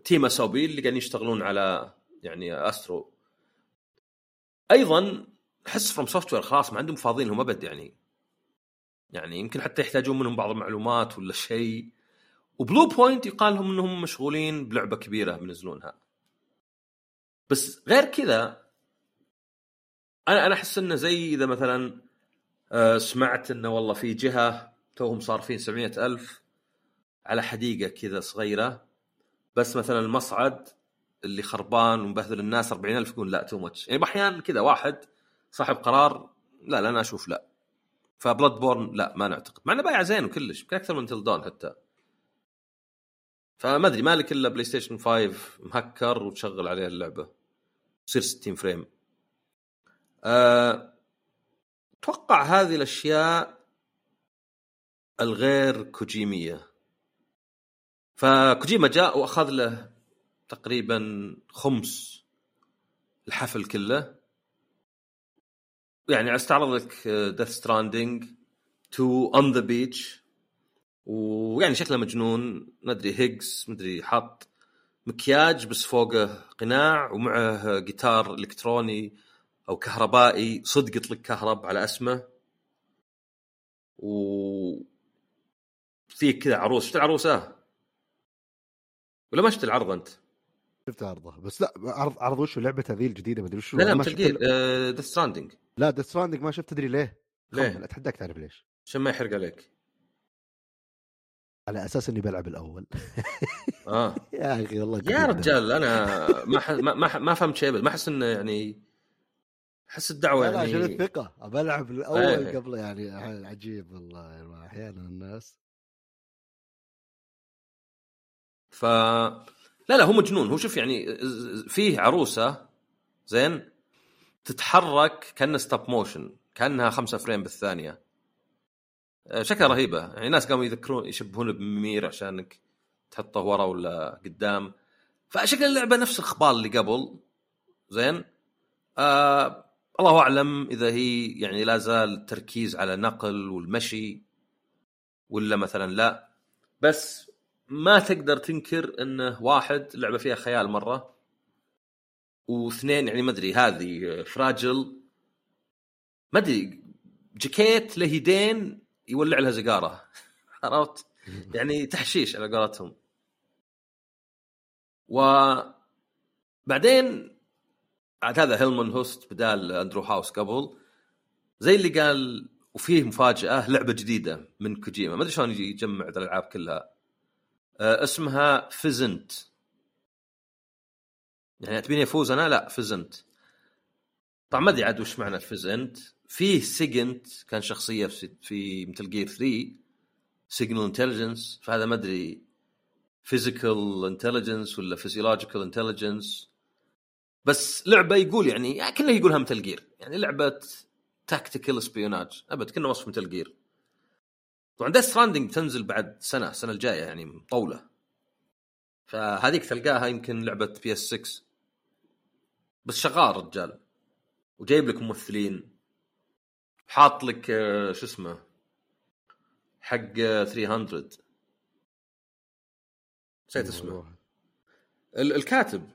Team Asobi اللي قاعدين يشتغلون على يعني Astro أيضا احس FromSoftware خلاص ما عندهم فاضيين لهم أبد يعني. يعني يمكن حتى يحتاجون منهم بعض المعلومات ولا شيء. و Bluepoint يقال لهم إنهم مشغولين بلعبة كبيرة بينزلونها بس غير كذا أنا أنا أحس إنه زي إذا مثلا آه، سمعت إنه والله في جهة توهم صارفين 700 ألف على حديقة كذا صغيرة بس مثلا المصعد اللي خربان ومبهذل الناس 40 ألف يقول لا too much يعني أحيانا كذا واحد صاحب قرار لا لا أنا أشوف لا. ف Bloodborne لا ما نعتقد. مع إنه بايع زين وكلش يمكن أكثر من Until Dawn حتى. فما أدري مالك إلا PlayStation 5 مهكر وتشغل عليه اللعبة. تصير 60 frame. أه... أتوقع هذه الأشياء الغير كوجيمية. فكوجيما جاء وأخذ له تقريبا خمس الحفل كله. يعني أستعرض لك Death Stranding Two On the Beach ويعني شكله مجنون ما أدري هيجز ما أدري حط مكياج بس فوقه قناع ومعه جيتار إلكتروني أو كهربائي صدق يطلق كهرب على أسمه. و في كذا عروس. شفت العروسة؟ ولا ما شفت العرض أنت؟ شفت عرضه. بس لا عرض عرض وش لعبة هذه الجديده ما أدري وش لا لا ال- Death Stranding لا Death Stranding ما شفت تدري ليه؟ ليه؟ اتحداك تعرف ليش. عشان ما يحرق عليك. على أساس إني بلعب الأول. آه. (laughs) يا أخي والله يا رجال أنا ما ح... ما ما, ما فهمت شيء. ما أحس إنه يعني أحس الدعوة لا عشان يعني الثقة؟ بلعب الأول إيه. قبل يعني عجيب والله أحيانا الناس. ف لا لا هو مجنون. هو شوف يعني فيه عروسة زين تتحرك كأنها stop motion كأنها خمسة frame بالثانية. شكلها رهيبة. يعني ناس قاموا يذكرون يشبهون بمير عشانك تحطه ورا ولا قدام. فشكل اللعبة نفس الخبال اللي قبل. زين؟ آه الله أعلم إذا هي يعني لا زال التركيز على نقل والمشي ولا مثلا لا. بس ما تقدر تنكر انه واحد لعبة فيها خيال مرة. واثنين يعني ما أدري هذه فراجل. ما أدري جاكيت له يدين يولع لها سيجارة. (laughs) عرفت؟ يعني تحشيش على قولتهم. وبعدين عاد هذا Hermen Hulst بدال Andrew House قبل زي اللي قال وفيه مفاجأة لعبة جديدة من كوجيما. ما أدري شلون يجي يجمع الألعاب كلها. آه، اسمها Physint. يعني تبيني أفوز أنا؟ لا Physint. طبعا ما أدري عاد وش معنى Physint. فيه Sigint كان شخصية في في Metal Gear 3 signal intelligence فهذا ما أدري physical intelligence ولا physiological intelligence بس لعبة يقول يعني, يعني كله يقولها Metal Gear. يعني لعبة tactical espionage أبد كنا وصف Metal Gear. طبعا Death Stranding تنزل بعد سنة السنة الجاية يعني مطولة. فهذيك تلقاها يمكن لعبة PS 6 بس شغال رجال. وجايب لك ممثلين. حاط لك آه، شو اسمه؟ حق آه، 300 نسيت اسمه. ال- الكاتب.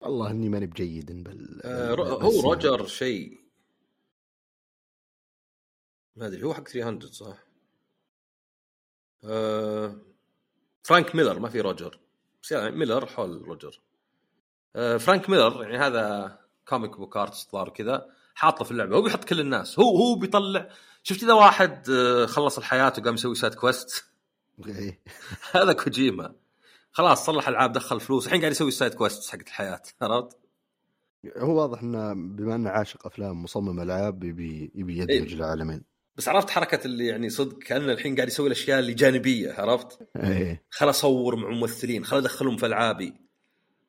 والله اني ماني بجيد بال آه، هو بالسمع. روجر شيء. ما أدري هو حق 300 صح؟ آه، Frank Miller ما في Roger. بس يعني Miller حول Roger. آه، Frank Miller يعني هذا comic book artist ظهر كذا حاطه في اللعبة هو بيحط كل الناس هو هو بيطلع شفت إذا واحد آه، خلص الحياة وقام يسوي side quest إيه. (laughs) هذا كوجيما خلاص صلح العاب دخل فلوس الحين قاعد يسوي side quest حقت الحياة عرفت؟ هو واضح إنه بما إنه عاشق أفلام مصمم ألعاب يبي يبي يدمج إيه. العالمين بس عرفت حركة اللي يعني صدق كأنه الحين قاعد يسوي الأشياء اللي جانبية عرفت؟ إيه خل أصور مع ممثلين خل أدخلهم في ألعابي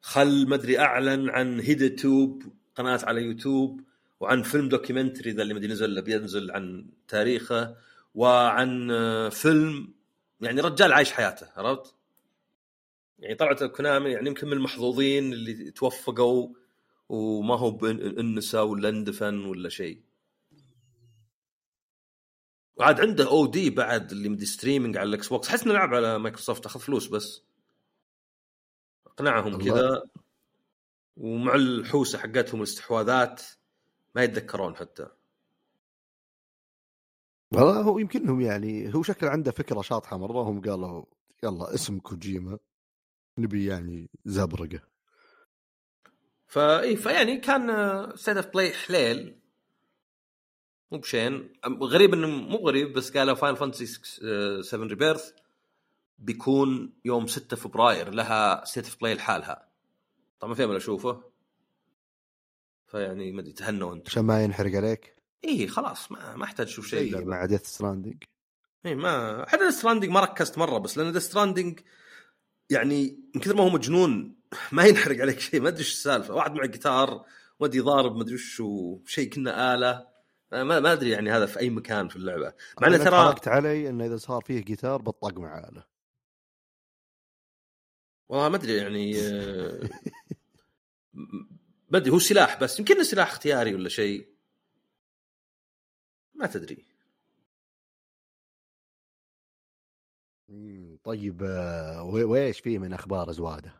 خل مدري أعلن عن HideoTube قناة على يوتيوب وعن فيلم documentary ذا اللي مدري نزل بينزل عن تاريخه وعن آه، فيلم يعني رجال عايش حياته عرفت؟ يعني طلعت Konami يعني يمكن من المحظوظين اللي توفقوا وما هو بن- انسى ولا اندفن ولا شيء. وعاد عنده OD بعد اللي مدي streaming على ال Xbox حس إنه لعب على مايكروسوفت أخذ فلوس بس أقنعهم. كذا ومع الحوسة حقتهم الاستحواذات ما يتذكرون حتى. والله هو يمكنهم يعني هو شكل عنده فكرة شاطحة مرة هم قالوا يلا اسم كوجيما نبي يعني زبرقة. فاي فيعني كان State of Play حليل. مو بشيء غريب إنه مو غريب بس قالوا Final Fantasy 7 Rebirth بيكون يوم 6 فبراير لها State of Play لحالها. طبعا ما في أمل أشوفه. فيعني ما أدري تهنوا أنت. عشان ما ينحرق عليك؟ اي خلاص ما ما أحتاج أشوف شيء زي لعبة. مع Death Stranding اي ما حتى Stranding ما ركزت مرة بس لأن Stranding يعني من كثر ما هو مجنون (laughs) ما ينحرق عليك شيء ما أدري إيش السالفة. واحد مع جيتار ودي ضارب ما أدري وش هو، شيء كنا آلة. ما ما أدري يعني هذا في أي مكان في اللعبة. مع إنه ترى حرقت علي انه إذا صار فيه جيتار بطق مع آلة. والله ما أدري يعني (laughs) ادري هو سلاح بس يمكن سلاح اختياري ولا شيء. ما تدري. طيب آه، وإيش فيه من أخبار زوادة؟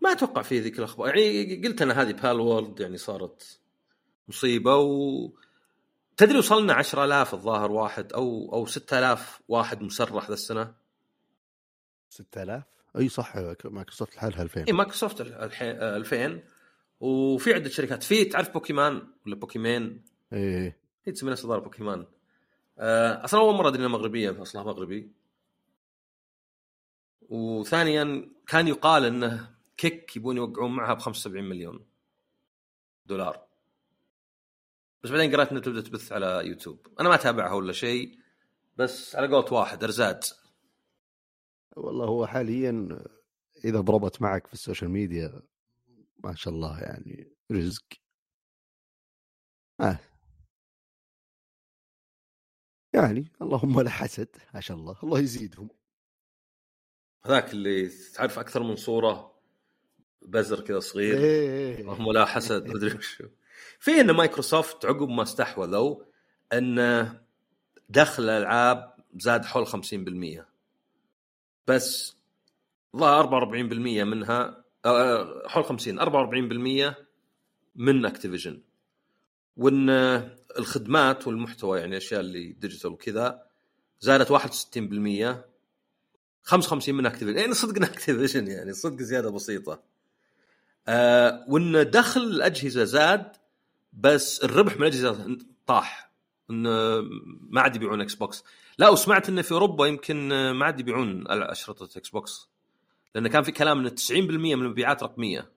ما أتوقع في ذيك الأخبار. يعني قلت أنا هذه بال وورلد يعني صارت مصيبة و تدري وصلنا 10000 الظاهر واحد أو أو 6000 واحد مسرح ذا السنة؟ 6000 أي صح مايكروسوفت لحالها 2000 اي مايكروسوفت الحين آه، 2000 وفي عدة شركات. في تعرف بوكيمان ولا بوكيمين؟ إيه. هي تسمي نفسها الظاهر بوكيمان. آه، أصلا أول مرة أدري إنها مغربية اصلها مغربي. وثانيا كان يقال إنه Kick يبون يوقعون معها ب 75 مليون دولار. بس بعدين قرأت إنها تبدأ تبث على يوتيوب. أنا ما أتابعها ولا شيء بس على قولة واحد أرزاق والله هو حاليا إذا ضربت معك في السوشيال ميديا ما شاء الله يعني رزق. آه. يعني اللهم لا حسد ما شاء الله الله يزيدهم. هذاك اللي تعرف أكثر من صورة؟ بزر كذا صغير. إيه اللهم لا حسد مدري وش هو. في إن مايكروسوفت عقب ما استحوذوا إن دخل الألعاب زاد حول 50% بس ظهر 44% منها آه، حول 50 44% من أكتيفيجن. وإن الخدمات والمحتوى يعني الاشياء اللي digital وكذا زادت 61% 55 من أكتيفيجن. يعني صدقنا (laughs) أكتيفيجن يعني صدق زيادة بسيطة. آه وإن دخل الأجهزة زاد بس الربح من الأجهزة طاح. انه ما عاد يبيعون إكس بوكس لا وسمعت انه في أوروبا يمكن ما عاد يبيعون أشرطة إكس بوكس لأن كان في كلام إن 90% من المبيعات رقمية.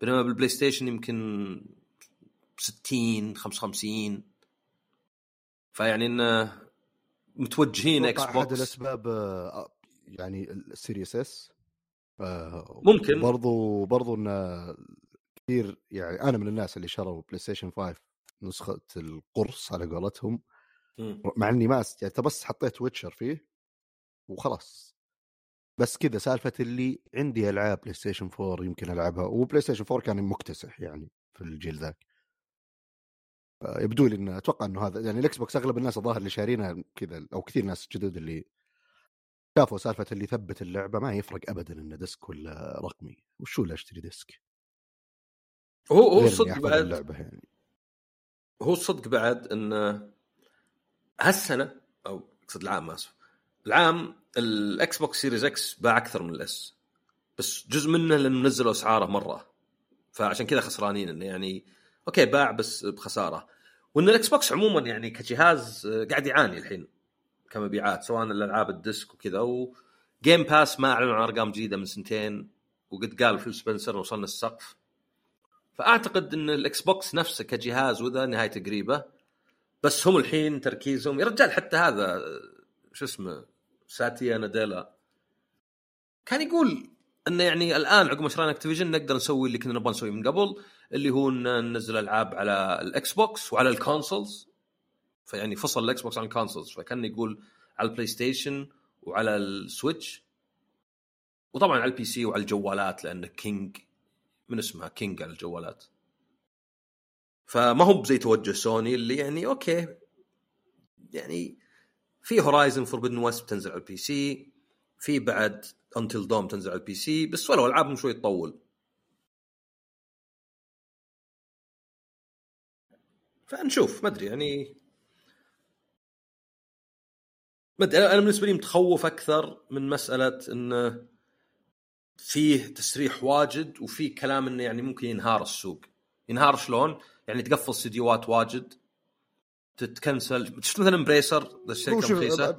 بينما بالبلاي ستيشن يمكن 60 55 فيعني انه متوجهين إكس أتوقع أحد بوكس الأسباب آه، يعني ال Series S ممكن. برضو برضو انه كثير يعني أنا من الناس اللي شروا بلاي ستيشن 5 نسخة القرص على قولتهم مم. مع إني ما أست... يعني بس حطيت Witcher فيه وخلاص. بس كذا سالفة اللي عندي ألعاب بلاي ستيشن 4 يمكن ألعبها وبلاي ستيشن 4 كان مكتسح يعني في الجيل ذاك. يبدو لي انه أتوقع إنه هذا يعني الإكس بوكس أغلب الناس الظاهر اللي شارينها كذا أو كثير ناس جدد اللي شافوا سالفة اللي يثبت اللعبة ما يفرق ابدا انه disk ولا رقمي. وشو اللي أشتري disk؟ هو هو أحفظ بعد اللعبة يعني. هو الصدق بعد إن هالسنة أو أقصد العام آسف العام الإكس بوكس Series X باع أكثر من ال S بس جزء منه لأنه نزلوا أسعاره مرة فعشان كذا خسرانين إنه يعني okay باع بس بخسارة. وإن الإكس بوكس عموما يعني كجهاز قاعد يعاني الحين كمبيعات سواء الألعاب ال disk وكذا و Game Pass ما أعلنوا عن أرقام جديدة من سنتين وقد قال فيل سبنسر وصلنا السقف. فأعتقد إن الإكس بوكس نفسه كجهاز وذا نهايته قريبة بس هم الحين تركيزهم يا رجال حتى هذا شو اسمه ساتيا ناديلا. كان يقول انه يعني الآن عقب ما شرينا اكتيفيجن نقدر نسوي اللي كنا نبغى نسويه من قبل اللي هو إن ننزل ألعاب على الإكس بوكس وعلى ال consoles. فيعني فصل الإكس بوكس عن ال consoles فكان يقول على البلاي ستيشن وعلى ال Switch. وطبعا على ال PC وعلى الجوالات لأن King من اسمها King على الجوالات. فما هو زي توجه سوني اللي يعني okay يعني في Horizon Forbidden West بتنزل على ال PC في بعد Until Dawn تنزل على ال PC بس ولو ألعابهم شوي تطول. فنشوف ما أدري يعني ما أدري أنا بالنسبة لي متخوف أكثر من مسألة انه فيه تسريح واجد وفي كلام إنه يعني ممكن ينهار السوق. ينهار شلون؟ يعني تقفل استديوهات واجد تتكنسل. شفت مثلا Embracer الشركة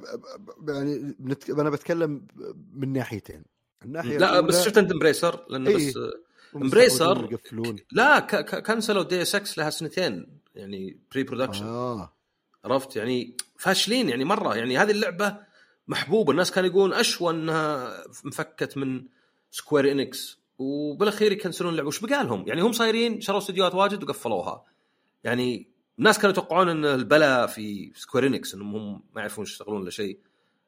يعني بنت... أنا بتكلم من ناحيتين. الناحية لا بس شفت أنت Embracer لأنه إيه. بس Embracer لا ك- ك- كنسلوا Deus Ex لها سنتين يعني pre-production آه. عرفت؟ يعني فاشلين يعني مرة. يعني هذه اللعبة محبوبة. الناس كانوا يقولون أشوى إنها مفكت من Square Enix وبالاخير يكنسلون اللعبة. وش بقى لهم؟ يعني هم صايرين شروا استديوهات واجد وقفلوها. يعني الناس كانوا يتوقعون إن البلا في Square Enix إنهم هم ما يعرفون يشتغلون ولا شيء.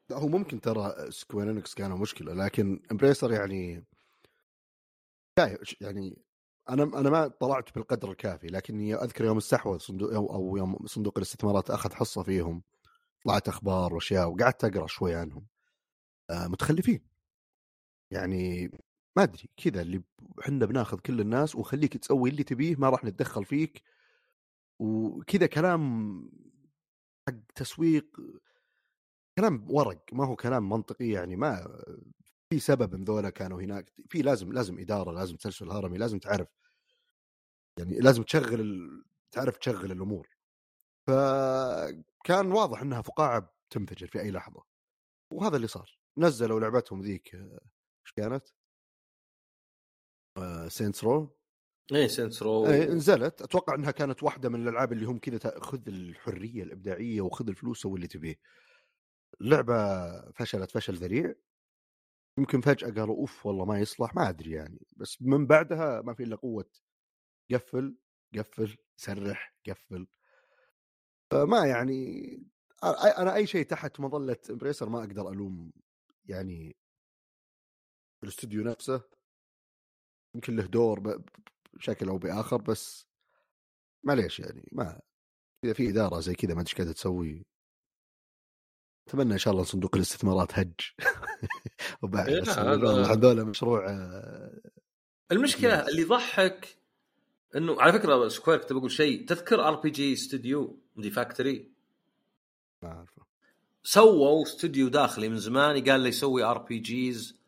لا هو ممكن ترى Square Enix كانوا مشكلة لكن Embracer يعني يعني أنا أنا ما طلعت بالقدر الكافي لكني أذكر يوم استحوذ صندوق أو يوم صندوق الاستثمارات أخذ حصة فيهم طلعت أخبار وأشياء وقعدت أقرأ شوي عنهم. آه متخلفين. يعني ما أدري كذا اللي إحنا بناخذ كل الناس وخليك تسوي اللي تبيه ما راح نتدخل فيك. وكذا كلام حق تسويق كلام ورق ما هو كلام منطقي يعني ما في سبب إن ذولا كانوا هناك. في لازم لازم إدارة لازم تسلسل هرمي لازم تعرف. يعني لازم تشغل. تعرف تشغل الأمور. فكان واضح إنها فقاعة تنفجر في أي لحظة. وهذا اللي صار. نزلوا لعبتهم ذيك إيش كانت؟ Saints Row؟ إيه Saints Row إيه نزلت. أتوقع إنها كانت واحدة من الألعاب اللي هم كذا خذ الحرية الإبداعية وخذ الفلوس سوي اللي تبيه. اللعبة فشلت فشل ذريع. يمكن فجأة قالوا أوف والله ما يصلح ما أدري يعني. بس من بعدها ما في إلا قوة. قفل قفل سرح قفل. فما يعني أنا أي شيء تحت مظلة Embracer ما أقدر ألوم يعني الاستوديو نفسه يمكن له دور بشكل أو بآخر بس معليش يعني ما إذا في إدارة زي كذا ما أدري إيش قاعدة تسوي. أتمنى إن شاء الله صندوق الاستثمارات هج. (laughs) وبعد إيه، هذول مشروع آه، المشكلة. اللي يضحك إنه على فكرة Square كنت بقول شيء تذكر RPG Studio The Factory؟ ما أعرفه. سووا استوديو داخلي من زمان قال لي يسوي RPGs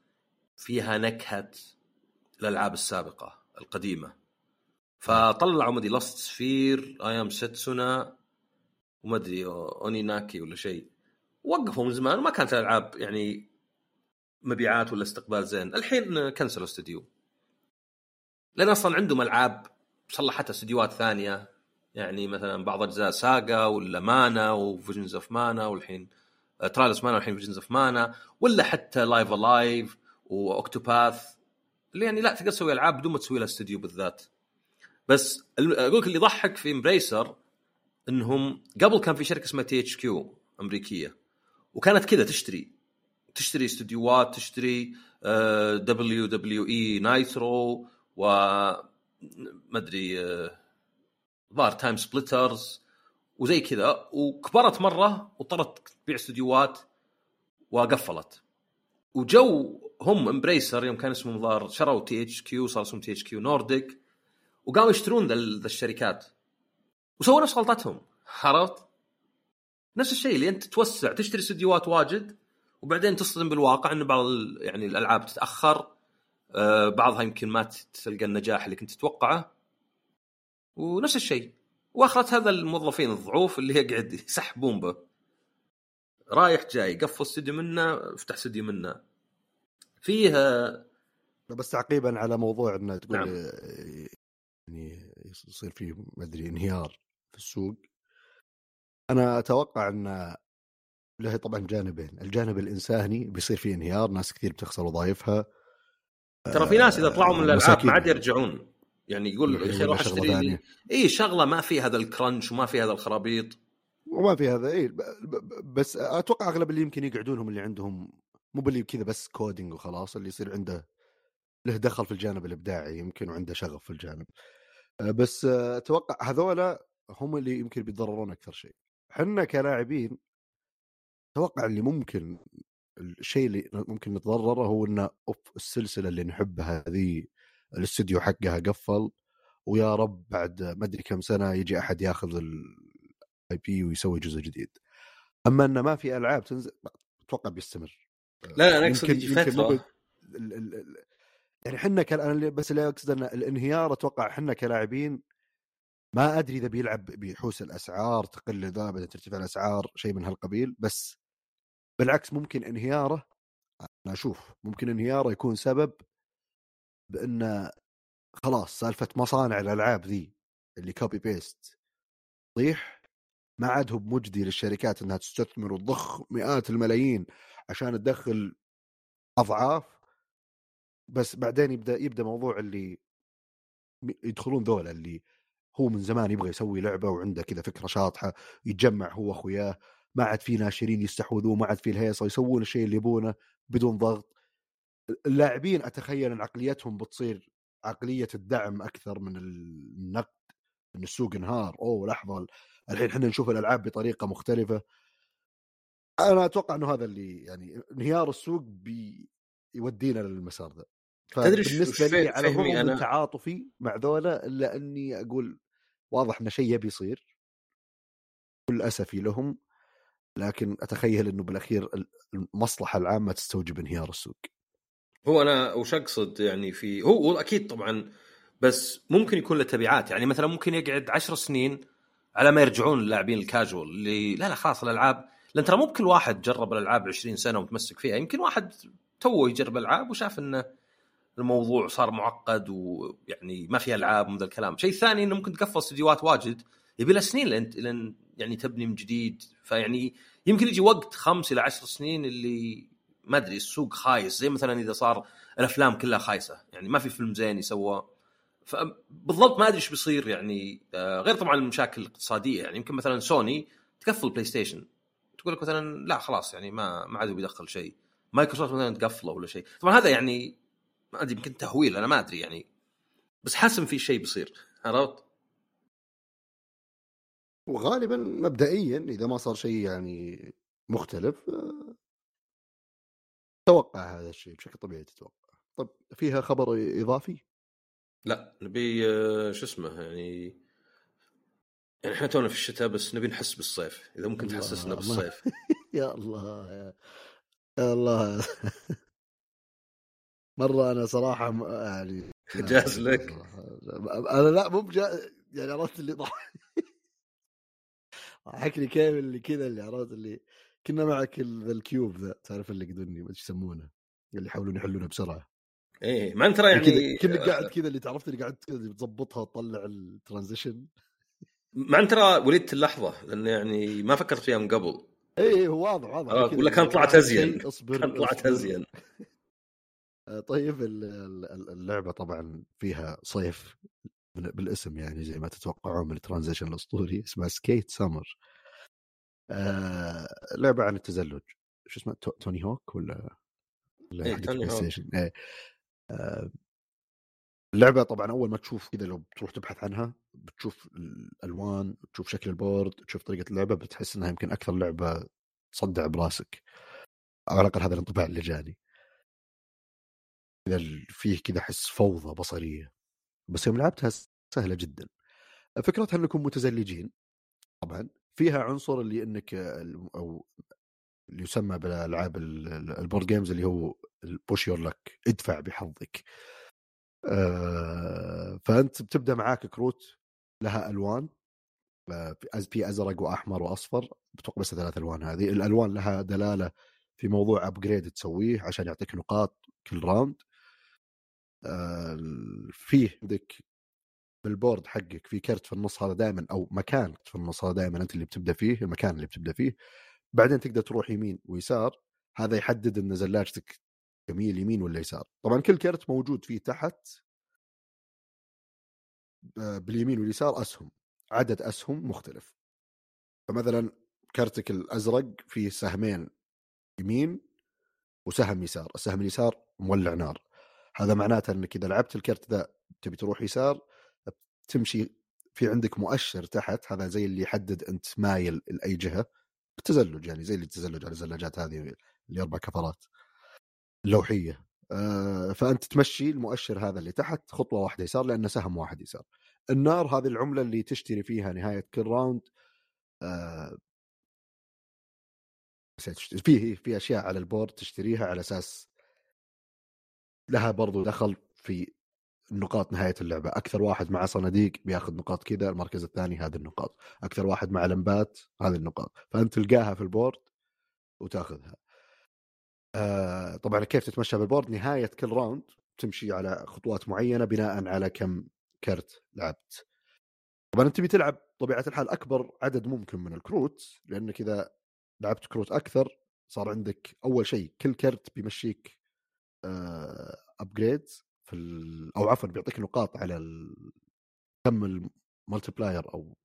فيها نكهة الالعاب السابقة القديمة. فطلعوا مدري Lost Sphear I Am Setsuna وما ادري Oninaki ولا شيء. وقفوا من زمان وما كانت الألعاب يعني مبيعات ولا استقبال زين. الحين كنسلوا استوديو لأن أصلا عندهم ألعاب صلحتها استديوهات ثانية. يعني مثلا بعض أجزاء SaGa ولا Mana و Visions of Mana والحين Trials Mana والحين Visions of Mana ولا حتى Live A Live و Octopath اللي يعني لا تقدر تسوي ألعاب بدون ما تسوي لها استوديو بالذات. بس أقول لك اللي يضحك في Embracer إنهم قبل كان في شركة اسمها THQ أمريكية وكانت كذا تشتري تشتري استديوهات تشتري دبليو دبليو اي نايترو و أدري ظهر TimeSplitters وزي كذا. وكبرت مرة واضطرت تبيع استديوهات وقفلت. وجو هم Embracer يوم كان اسمهم ظهر شروا THQ صار اسمهم THQ Nordic وقاموا يشترون ذا الشركات. وسووا نفس غلطتهم. عرفت؟ نفس الشيء اللي انت توسع تشتري استديوهات واجد وبعدين تصطدم بالواقع إنه بعض يعني الألعاب تتأخر آه، بعضها يمكن ما تلقى النجاح اللي كنت تتوقعه. ونفس الشيء. واخرت هذا الموظفين الضعوف اللي يقعد يسحبون به. رايح جاي قفل استديو منه افتح استديو منه. فيه بس تعقيبا على موضوع إنه تقول نعم. آه، يعني يصير فيه ما أدري انهيار في السوق أنا أتوقع إن له طبعا جانبين الجانب الإنساني بيصير فيه انهيار ناس كثير بتخسر وظائفها ترى في ناس إذا طلعوا من الألعاب. ما عاد يرجعون يعني يقول يا أخي روح أشتري لي. اي شغلة ما في هذا ال crunch وما في هذا الخرابيط وما في هذا اي بس أتوقع أغلب اللي يمكن يقعدون هم اللي عندهم مو باللي كذا بس coding وخلاص اللي يصير عنده له دخل في الجانب الإبداعي يمكن وعنده شغف في الجانب. آه، بس آه، أتوقع هذولا هم اللي يمكن بيتضررون أكثر شيء. حنا كلاعبين أتوقع اللي ممكن الشيء اللي ممكن نتضرره هو انه أوف السلسلة اللي نحبها هذه الاستوديو حقها قفل ويا رب بعد ما أدري كم سنة يجي أحد ياخذ ال IP ويسوي جزء جديد. أما انه ما في ألعاب تنزل أتوقع بيستمر. لا أنا أقصد يمكن- يجي فترة. يعني إحنا اللي- بس اللي اقصد ان الانهيار أتوقع إحنا كلاعبين ما أدري إذا بيلعب بيحوس الأسعار تقل ذا بعدين ترتفع الأسعار شيء من هالقبيل بس بالعكس ممكن انهياره أنا أشوف ممكن انهياره يكون سبب بأن خلاص سالفة مصانع الألعاب ذي اللي copy paste طيح ما عاد هو بمجدي للشركات إنها تستثمر وتضخ مئات الملايين عشان تدخل أضعاف بس بعدين يبدأ يبدأ موضوع اللي يدخلون ذولا اللي هو من زمان يبغى يسوي لعبة وعنده كذا فكرة شاطحة يتجمع هو وأخوياه ما عاد في ناشرين يستحوذوه ما عاد في الهيصة يسوون الشيء اللي يبونه بدون ضغط. اللاعبين أتخيل إن عقليتهم بتصير عقلية الدعم أكثر من النقد ان السوق إنهار. أوه لحظة الحين إحنا نشوف الألعاب بطريقة مختلفة. أنا أتوقع إنه هذا اللي يعني انهيار السوق بي يودينا للمسار ذا تدري بالنسبة لي على الرغم من أنا؟ تعاطفي مع ذولا إلا إني أقول واضح ان شيء يبي يصير. كل أسفي لهم لكن أتخيل إنه بالأخير المصلحة العامة تستوجب انهيار السوق. هو أنا وش أقصد يعني في هو هو أكيد طبعا بس ممكن يكون له تبعات. يعني مثلا ممكن يقعد عشر سنين على ما يرجعون اللاعبين الكاجوال اللي لا لا خلاص الألعاب لأن ترى مو بكل واحد جرب الألعاب 20 سنة ومتمسك فيها. يمكن واحد توه يجرب ألعاب وشاف انه الموضوع صار معقد ويعني ما في ألعاب ومن الكلام، شيء ثاني إنه ممكن تقفل استديوهات واجد. يبي له سنين لين يعني تبني من جديد. فيعني يمكن يجي وقت خمس إلى عشر سنين اللي ما أدري السوق خايس. زي مثلا إذا صار الأفلام كلها خايسة. يعني ما في فيلم زين يسوى. فبالضبط ما أدري إيش بيصير يعني. آه، غير طبعا المشاكل الاقتصادية. يعني يمكن مثلا سوني تقفل بلاي ستيشن تقول لك مثلا لا خلاص يعني ما ما عاد بيدخل شيء. مايكروسوفت مثلا تقفله ولا شيء. طبعا هذا يعني ما أدري يمكن تهويل أنا ما أدري يعني. بس حاسس إن في شيء بيصير عرفت؟ وغالبا مبدئيا إذا ما صار شيء يعني مختلف آه، توقع هذا الشيء بشكل طبيعي تتوقع. طب فيها خبر إضافي؟ لا نبي آه، شو اسمه يعني يعني إحنا تونا في الشتاء بس نبي نحس بالصيف إذا ممكن تحسسنا. بالصيف. (laughs) يا الله يا يا الله. (laughs) مرة أنا صراحة م- يعني (laughs) جاز لك. أنا لا مو بجا يعني عرفت اللي ضحك ضحكني كيف اللي كذا اللي عرفت اللي كنا معك ال- ذا الكيوب ذا تعرف اللي قدوني ما إيش يسمونه اللي يحاولون يحلونه بسرعة. إيه ما أنت ترى يعني يعني كنا قاعد كذا اللي تعرفت اللي قاعد كذا بتظبطها وتطلع الترانزيشن ما انت ترى ولدت اللحظة لأن يعني ما فكرت فيها من قبل اي اي هو واضح واضح كذا ولا كان طلعت أزين. أصبر كان طلعت. أزين (laughs) آه، طيب ال- ال- اللعبة طبعا فيها صيف بالاسم يعني زي ما تتوقعون من ال transition الأسطوري اسمها Skate Summer آه لعبة عن التزلج شو اسمه تو- Tony Hawk ولا ولا إيه، Tony Hawk. إيه. آه، اللعبة طبعا أول ما تشوف كذا لو بتروح تبحث عنها بتشوف الألوان تشوف شكل ال board تشوف طريقة اللعبة بتحس إنها يمكن أكثر لعبة تصدع براسك. على الأقل هذا الانطباع اللي جاني. فيه كذا حس فوضى بصرية. بس يوم لعبتها سهلة جدا. فكرتها إنكم متزلجين. طبعا فيها عنصر اللي إنك أو اللي يسمى بالألعاب ال- ال- ال board games اللي هو ال push your luck ادفع بحظك. فأنت بتبدأ معاك كروت لها ألوان آه، في أزرق وأحمر وأصفر بتوقع بس ثلاث ألوان هذه. الألوان لها دلالة في موضوع upgrade تسويه عشان يعطيك نقاط كل round آه، فيه عندك بال board حقك في كرت في النص هذا دائما أو مكان في النص هذا دائما أنت اللي بتبدأ فيه المكان اللي بتبدأ فيه. بعدين تقدر تروح يمين ويسار هذا يحدد إن زلاجتك تميل يمين ولا يسار. طبعا كل كرت موجود فيه تحت باليمين واليسار أسهم عدد أسهم مختلف. فمثلا كرتك الأزرق فيه سهمين يمين وسهم يسار السهم اليسار مولع نار. هذا معناته إنك إذا لعبت الكرت ذا تبي تروح يسار تمشي في عندك مؤشر تحت هذا زي اللي يحدد أنت مايل لأي جهة بالتزلج يعني زي اللي التزلج على الزلاجات هذه اللي أربع كفرات. اللوحية. آه، فأنت تمشي المؤشر هذا اللي تحت خطوة واحدة يسار لأنه سهم واحد يسار. النار هذه العملة اللي تشتري فيها نهاية كل round آه، فيه في أشياء على ال board تشتريها على أساس لها برضو دخل في نقاط نهاية اللعبة. أكثر واحد مع صناديق بياخذ نقاط كذا المركز الثاني هذه النقاط. أكثر واحد مع لمبات هذه النقاط. فأنت تلقاها في ال board وتأخذها. آه طبعا كيف تتمشى بال board نهاية كل round تمشي على خطوات معينة بناء على كم كرت لعبت طبعا أنت تبي تلعب طبيعة الحال أكبر عدد ممكن من الكروت لأنك إذا لعبت كروت أكثر صار عندك أول شيء كل كرت بيمشيك upgrade في. أو عفوا بيعطيك نقاط على. كم ال multiplier أو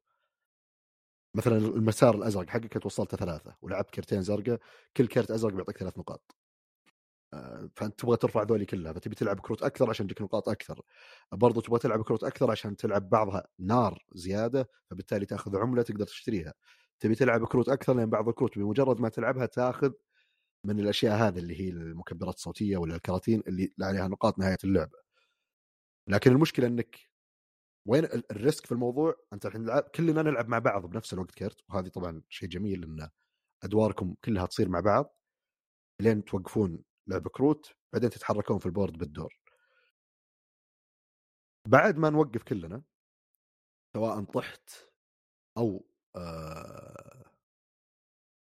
مثلا المسار الأزرق حقك انت وصلت ثلاثة ولعبت كرتين زرقاء كل كرت أزرق بيعطيك ثلاث نقاط آه، فأنت تبغى ترفع ذولي كلها فتبي تلعب كروت أكثر عشان تجيك نقاط أكثر. برضو تبغى تلعب كروت أكثر عشان تلعب بعضها نار زيادة فبالتالي تأخذ عملة تقدر تشتريها. تبي تلعب كروت أكثر لأن بعض الكروت بمجرد ما تلعبها تأخذ من الأشياء هذه اللي هي المكبرات الصوتية ولا الكراتين اللي عليها نقاط نهاية اللعبة. لكن المشكلة إنك وين ال- ال risk في الموضوع؟ أنت الحين كلنا نلعب مع بعض بنفس الوقت كرت وهذه طبعا شيء جميل إن أدواركم كلها تصير مع بعض. لين توقفون لعب كروت بعدين تتحركون في ال board بالدور. بعد ما نوقف كلنا سواء طحت أو آه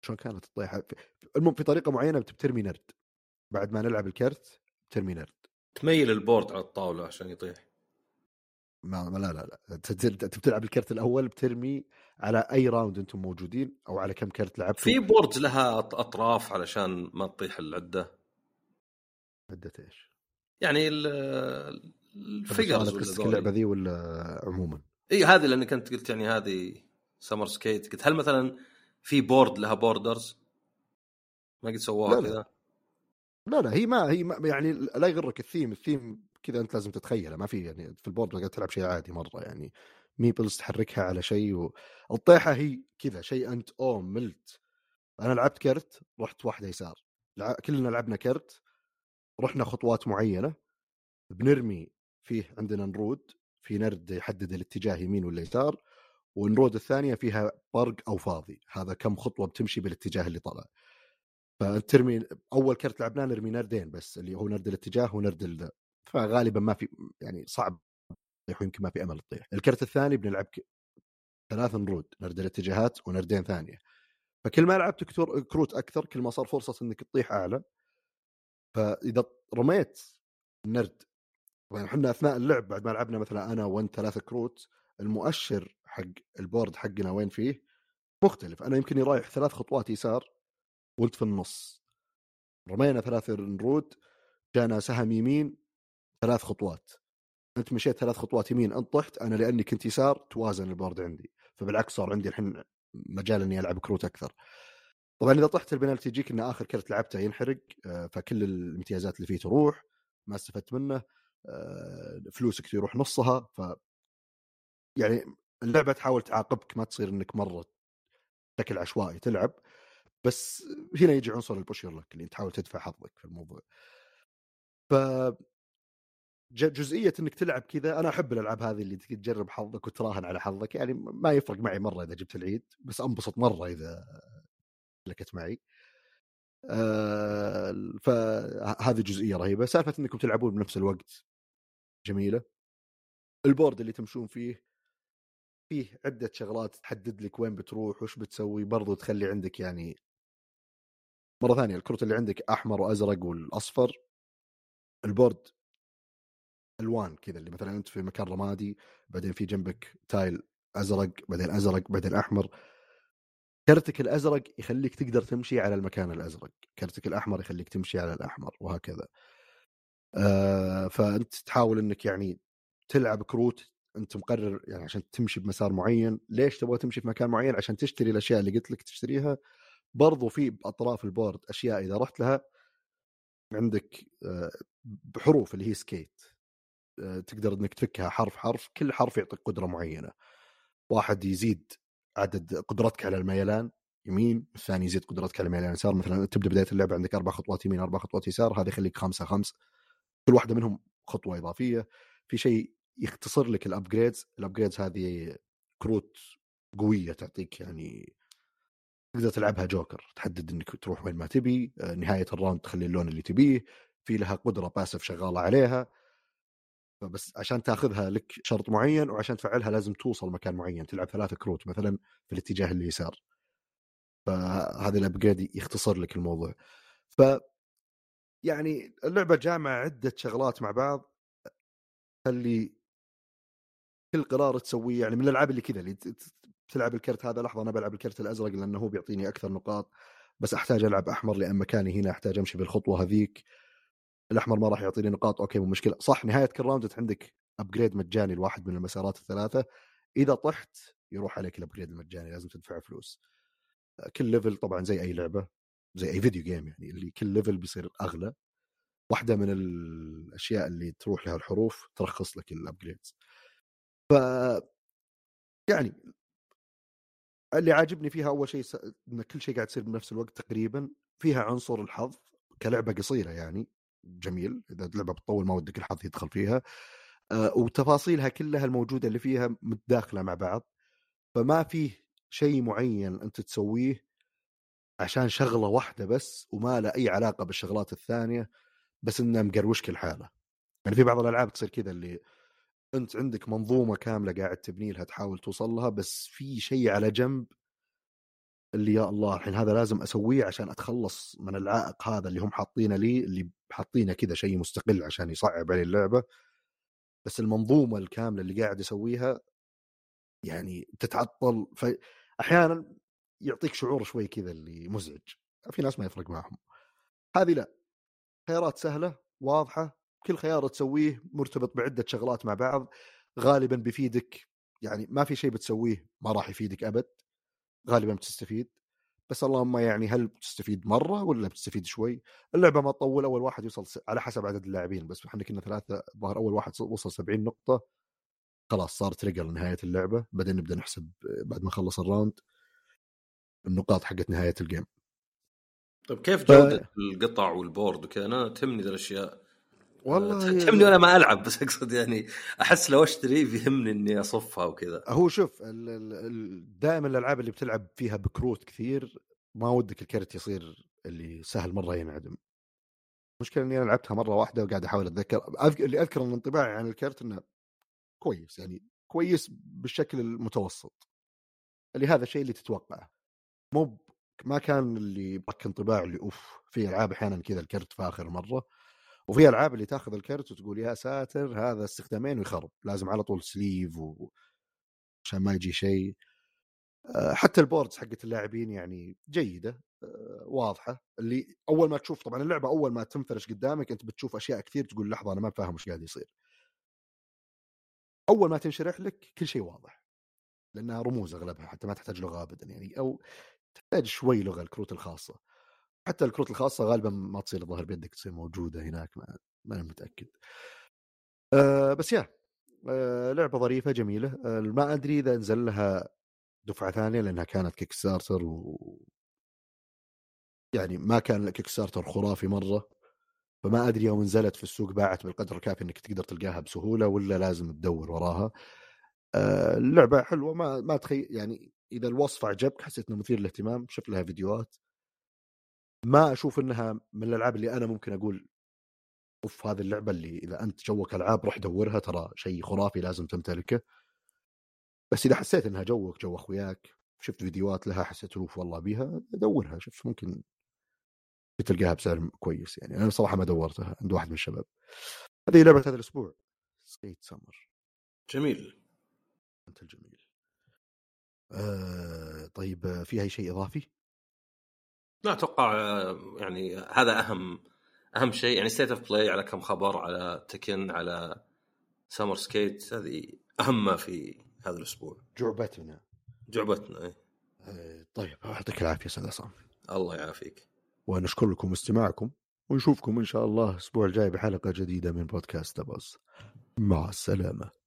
شلون كانت الطيحة؟ المهم في طريقة معينة بترمي نرد. بعد ما نلعب الكرت بترمي نرد. تميل ال board على الطاولة عشان يطيح. ما ما- لا لا لا. أنت بتلعب الكرت الأول بترمي على أي round أنتم موجودين أو على كم كرت لعبتوا. في board لها أطراف علشان ما تطيح العدة؟ عدة إيش؟ يعني ال- ال figures قصدك اللعبة ذي ولا عموما؟ اي هذه لانك انت قلت يعني هذه Summer Skate قلت هل مثلا في board لها borders ما قد سووها. كذا؟ لا لا هي ما هي ما يعني لا يغرك ال theme ال theme كذا أنت لازم تتخيله ما في يعني في ال board قاعد تلعب شيء عادي مرة يعني. meeples تحركها على شيء و... الطيحة هي كذا شيء أنت أوه ملت. أنا لعبت كرت رحت واحدة يسار. لع... كلنا لعبنا كرت. رحنا خطوات معينة بنرمي فيه عندنا نرود في نرد يحدد الاتجاه يمين ولا يسار والنرود الثانية فيها برق أو فاضي هذا كم خطوة بتمشي بالاتجاه اللي طلع. فانت ترمي أول كرت لعبناه نرمي نردين بس اللي هو نرد الاتجاه ونرد ال... فغالبا ما في يعني صعب يطيح ويمكن ما في أمل تطيح. الكرت الثاني بنلعب ك... ثلاث نرود نرد الاتجاهات ونردين ثانية. فكل ما لعبت. كروت أكثر كل ما صار فرصة إنك تطيح أعلى. فإذا رميت النرد طبعا إحنا أثناء اللعب بعد ما لعبنا مثلا أنا وأنت ثلاث كروت المؤشر حق ال board حقنا وين فيه؟ مختلف. أنا يمكن رايح ثلاث خطوات يسار وانت في النص. رمينا ثلاث نرود جانا سهم يمين ثلاث خطوات. أنت مشيت ثلاث خطوات يمين أنت طحت أنا لأني كنت يسار توازن ال board عندي. فبالعكس صار عندي الحين مجال إني ألعب كروت أكثر. طبعا إذا طحت البنالتي يجيك ان آخر كرت لعبته ينحرق آه، فكل الامتيازات اللي فيه تروح ما استفدت منه آه، فلوسك يروح نصها ف يعني اللعبة تحاول تعاقبك ما تصير إنك مرة بشكل عشوائي تلعب بس هنا يجي عنصر البوشير لك اللي تحاول تدفع حظك في الموضوع. ف جزئية إنك تلعب كذا أنا أحب الألعاب هذه اللي تجرب حظك وتراهن على حظك يعني ما يفرق معي مرة إذا جبت العيد بس أنبسط مرة إذا لكت معي. آه فهذه جزئية رهيبة. سالفة إنكم تلعبون بنفس الوقت. جميلة. ال board اللي تمشون فيه فيه عدة شغلات تحدد لك وين بتروح وش بتسوي برضو تخلي عندك يعني مرة ثانية الكروت اللي عندك أحمر وأزرق والأصفر. ال board ألوان كذا اللي مثلا أنت في مكان رمادي بعدين في جنبك tile أزرق بعدين أزرق بعدين أحمر. كرتك الأزرق يخليك تقدر تمشي على المكان الأزرق كرتك الأحمر يخليك تمشي على الأحمر وهكذا. آه فأنت تحاول إنك يعني تلعب كروت أنت مقرر يعني عشان تمشي بمسار معين ليش تبغى تمشي في مكان معين؟ عشان تشتري الأشياء اللي قلت لك تشتريها. برضو في باطراف ال board أشياء إذا رحت لها عندك آه، بحروف اللي هي skate آه، تقدر إنك تفكها حرف حرف كل حرف يعطيك قدرة معينة. واحد يزيد عدد قدرتك على الميلان يمين الثاني يزيد قدرتك على الميلان يسار. مثلا تبدأ بداية اللعبه عندك أربع خطوات يمين أربع خطوات يسار هذا يخليك خمسة خمس. كل واحدة منهم خطوة إضافية. في شيء يختصر لك ال upgrades ال upgrades هذه كروت قوية تعطيك يعني تقدر تلعبها جوكر تحدد إنك تروح وين ما تبي. آه، نهاية ال round تخلي اللون اللي تبيه. في لها قدرة باسف شغالة عليها. فبس عشان تاخذها لك شرط معين وعشان تفعلها لازم توصل مكان معين تلعب ثلاثة كروت مثلا في الاتجاه اليسار فهذا الابجريد يختصر لك الموضوع. ف يعني اللعبة جامعة عدة شغلات مع بعض اللي كل قرار تسويه يعني من الألعاب اللي كذا اللي تلعب الكرت هذا لحظة أنا بلعب الكرت الأزرق لأنه هو بيعطيني أكثر نقاط بس أحتاج ألعب أحمر لأن مكاني هنا أحتاج أمشي بالخطوة هذيك. الأحمر ما راح يعطيني نقاط okay مو مشكلة. صح نهاية كل round عندك upgrade مجاني لواحد من المسارات الثلاثة. إذا طحت يروح عليك ال upgrade المجاني لازم تدفع فلوس. كل level طبعا زي أي لعبة زي أي video game يعني اللي كل level بيصير أغلى. واحدة من الأشياء اللي تروح لها الحروف ترخص لك ال upgrades ف يعني اللي عاجبني فيها أول شيء إن كل شيء قاعد يصير بنفس الوقت تقريبا فيها عنصر الحظ كلعبة قصيرة يعني. جميل إذا اللعبة بتطول ما ودك الحظ يدخل فيها. آه وتفاصيلها كلها الموجودة اللي فيها متداخلة مع بعض فما فيه شيء معين أنت تسويه عشان شغلة واحدة بس وما له أي علاقة بالشغلات الثانية بس إنه مقروشك الحالة. يعني في بعض الألعاب تصير كذا اللي أنت عندك منظومة كاملة قاعد تبني لها تحاول توصل لها بس في شيء على جنب اللي يا الله الحين هذا لازم أسويه عشان أتخلص من العائق هذا اللي هم حاطينه لي اللي حاطينه كذا شيء مستقل عشان يصعب علي اللعبة. بس المنظومة الكاملة اللي قاعد اسويها يعني تتعطل. فاحيانا يعطيك شعور شوي كذا اللي مزعج. في ناس ما يفرق معهم. هذه لا. خيارات سهلة واضحة. كل خيار تسويه مرتبط بعدة شغلات مع بعض. غالبا بيفيدك. يعني ما في شيء بتسويه ما راح يفيدك أبد. غالبا بتستفيد بس اللهم يعني هل بتستفيد مرة ولا بتستفيد شوي؟ اللعبة ما تطول أول واحد يوصل س... على حسب عدد اللاعبين بس إحنا كنا ثلاثة ظهر أول واحد وصل 70 نقطة خلاص صار trigger لنهاية اللعبة بعدين نبدأ نحسب بعد ما خلص ال round النقاط حقت نهاية ال game طيب كيف جودة ف... القطع وال board وكذا؟ أنا تهمني ذا الأشياء. والله (laughs) تهمني وأنا ما ألعب بس أقصد يعني أحس لو أشتري بيهمني إني أصفها وكذا. هو شوف دائما الألعاب اللي بتلعب فيها بكروت كثير ما ودك الكرت يصير اللي سهل مرة ينعدم. المشكلة إني أنا لعبتها مرة واحدة وقاعد أحاول أتذكر. اللي أذكر ان انطباعي عن الكرت إنه كويس يعني كويس بالشكل المتوسط. اللي هذا الشيء اللي تتوقعه. مو ما كان اللي بك انطباع اللي أوف في ألعاب أحيانا كذا الكرت فاخر مرة. وفي ألعاب اللي تاخذ الكرت وتقول يا ساتر هذا استخدامين ويخرب لازم على طول sleeve و... عشان ما يجي شيء. آه، حتى ال boards حقت اللاعبين يعني جيدة آه، واضحة. اللي أول ما تشوف طبعا اللعبة أول ما تنفرش قدامك أنت بتشوف أشياء كثير تقول لحظة أنا ما فاهم وش قاعد يصير. أول ما تنشرح لك كل شيء واضح لأنها رموز أغلبها حتى ما تحتاج لغة ابدا يعني أو تحتاج شوي لغة الكروت الخاصة. حتى الكروت الخاصة غالبا ما تصير الظاهر بيدك تصير موجودة هناك ما, ما أنا متأكد. أه بس يا أه لعبة ظريفة جميلة. أه ما أدري إذا نزل لها دفعة ثانية لأنها كانت Kickstarter و يعني ما كان ال Kickstarter خرافي مرة. فما أدري يوم نزلت في السوق باعت بالقدر الكافي إنك تقدر تلقاها بسهولة ولا لازم تدور وراها. آه، اللعبة حلوة ما ما تخيل يعني إذا الوصف عجبك حسيت إنه مثير للاهتمام شفت لها فيديوهات. ما أشوف إنها من الألعاب اللي أنا ممكن أقول أوف هذه اللعبة اللي إذا أنت جوك ألعاب روح دورها ترى شيء خرافي لازم تمتلكه. بس إذا حسيت إنها جوك جو أخوياك شفت فيديوهات لها حسيت روف والله بيها دورها شوف ممكن تلقاها بسعر كويس يعني. أنا صراحة ما دورتها عند واحد من الشباب. هذه لعبة هذا الأسبوع Skate Summer جميل. أنت الجميل. آه طيب في أي شيء إضافي؟ لا أتوقع آه، يعني هذا أهم أهم شيء. يعني State of Play على كم خبر على Tekken على Summer Skate هذه أهم ما في هذا الأسبوع. جعبتنا. جعبتنا إيه. آه طيب يعطيك العافية أستاذ عصام. الله يعافيك. ونشكر لكم استماعكم ونشوفكم إن شاء الله الأسبوع الجاي بحلقة جديدة من بودكاست بوز مع السلامة.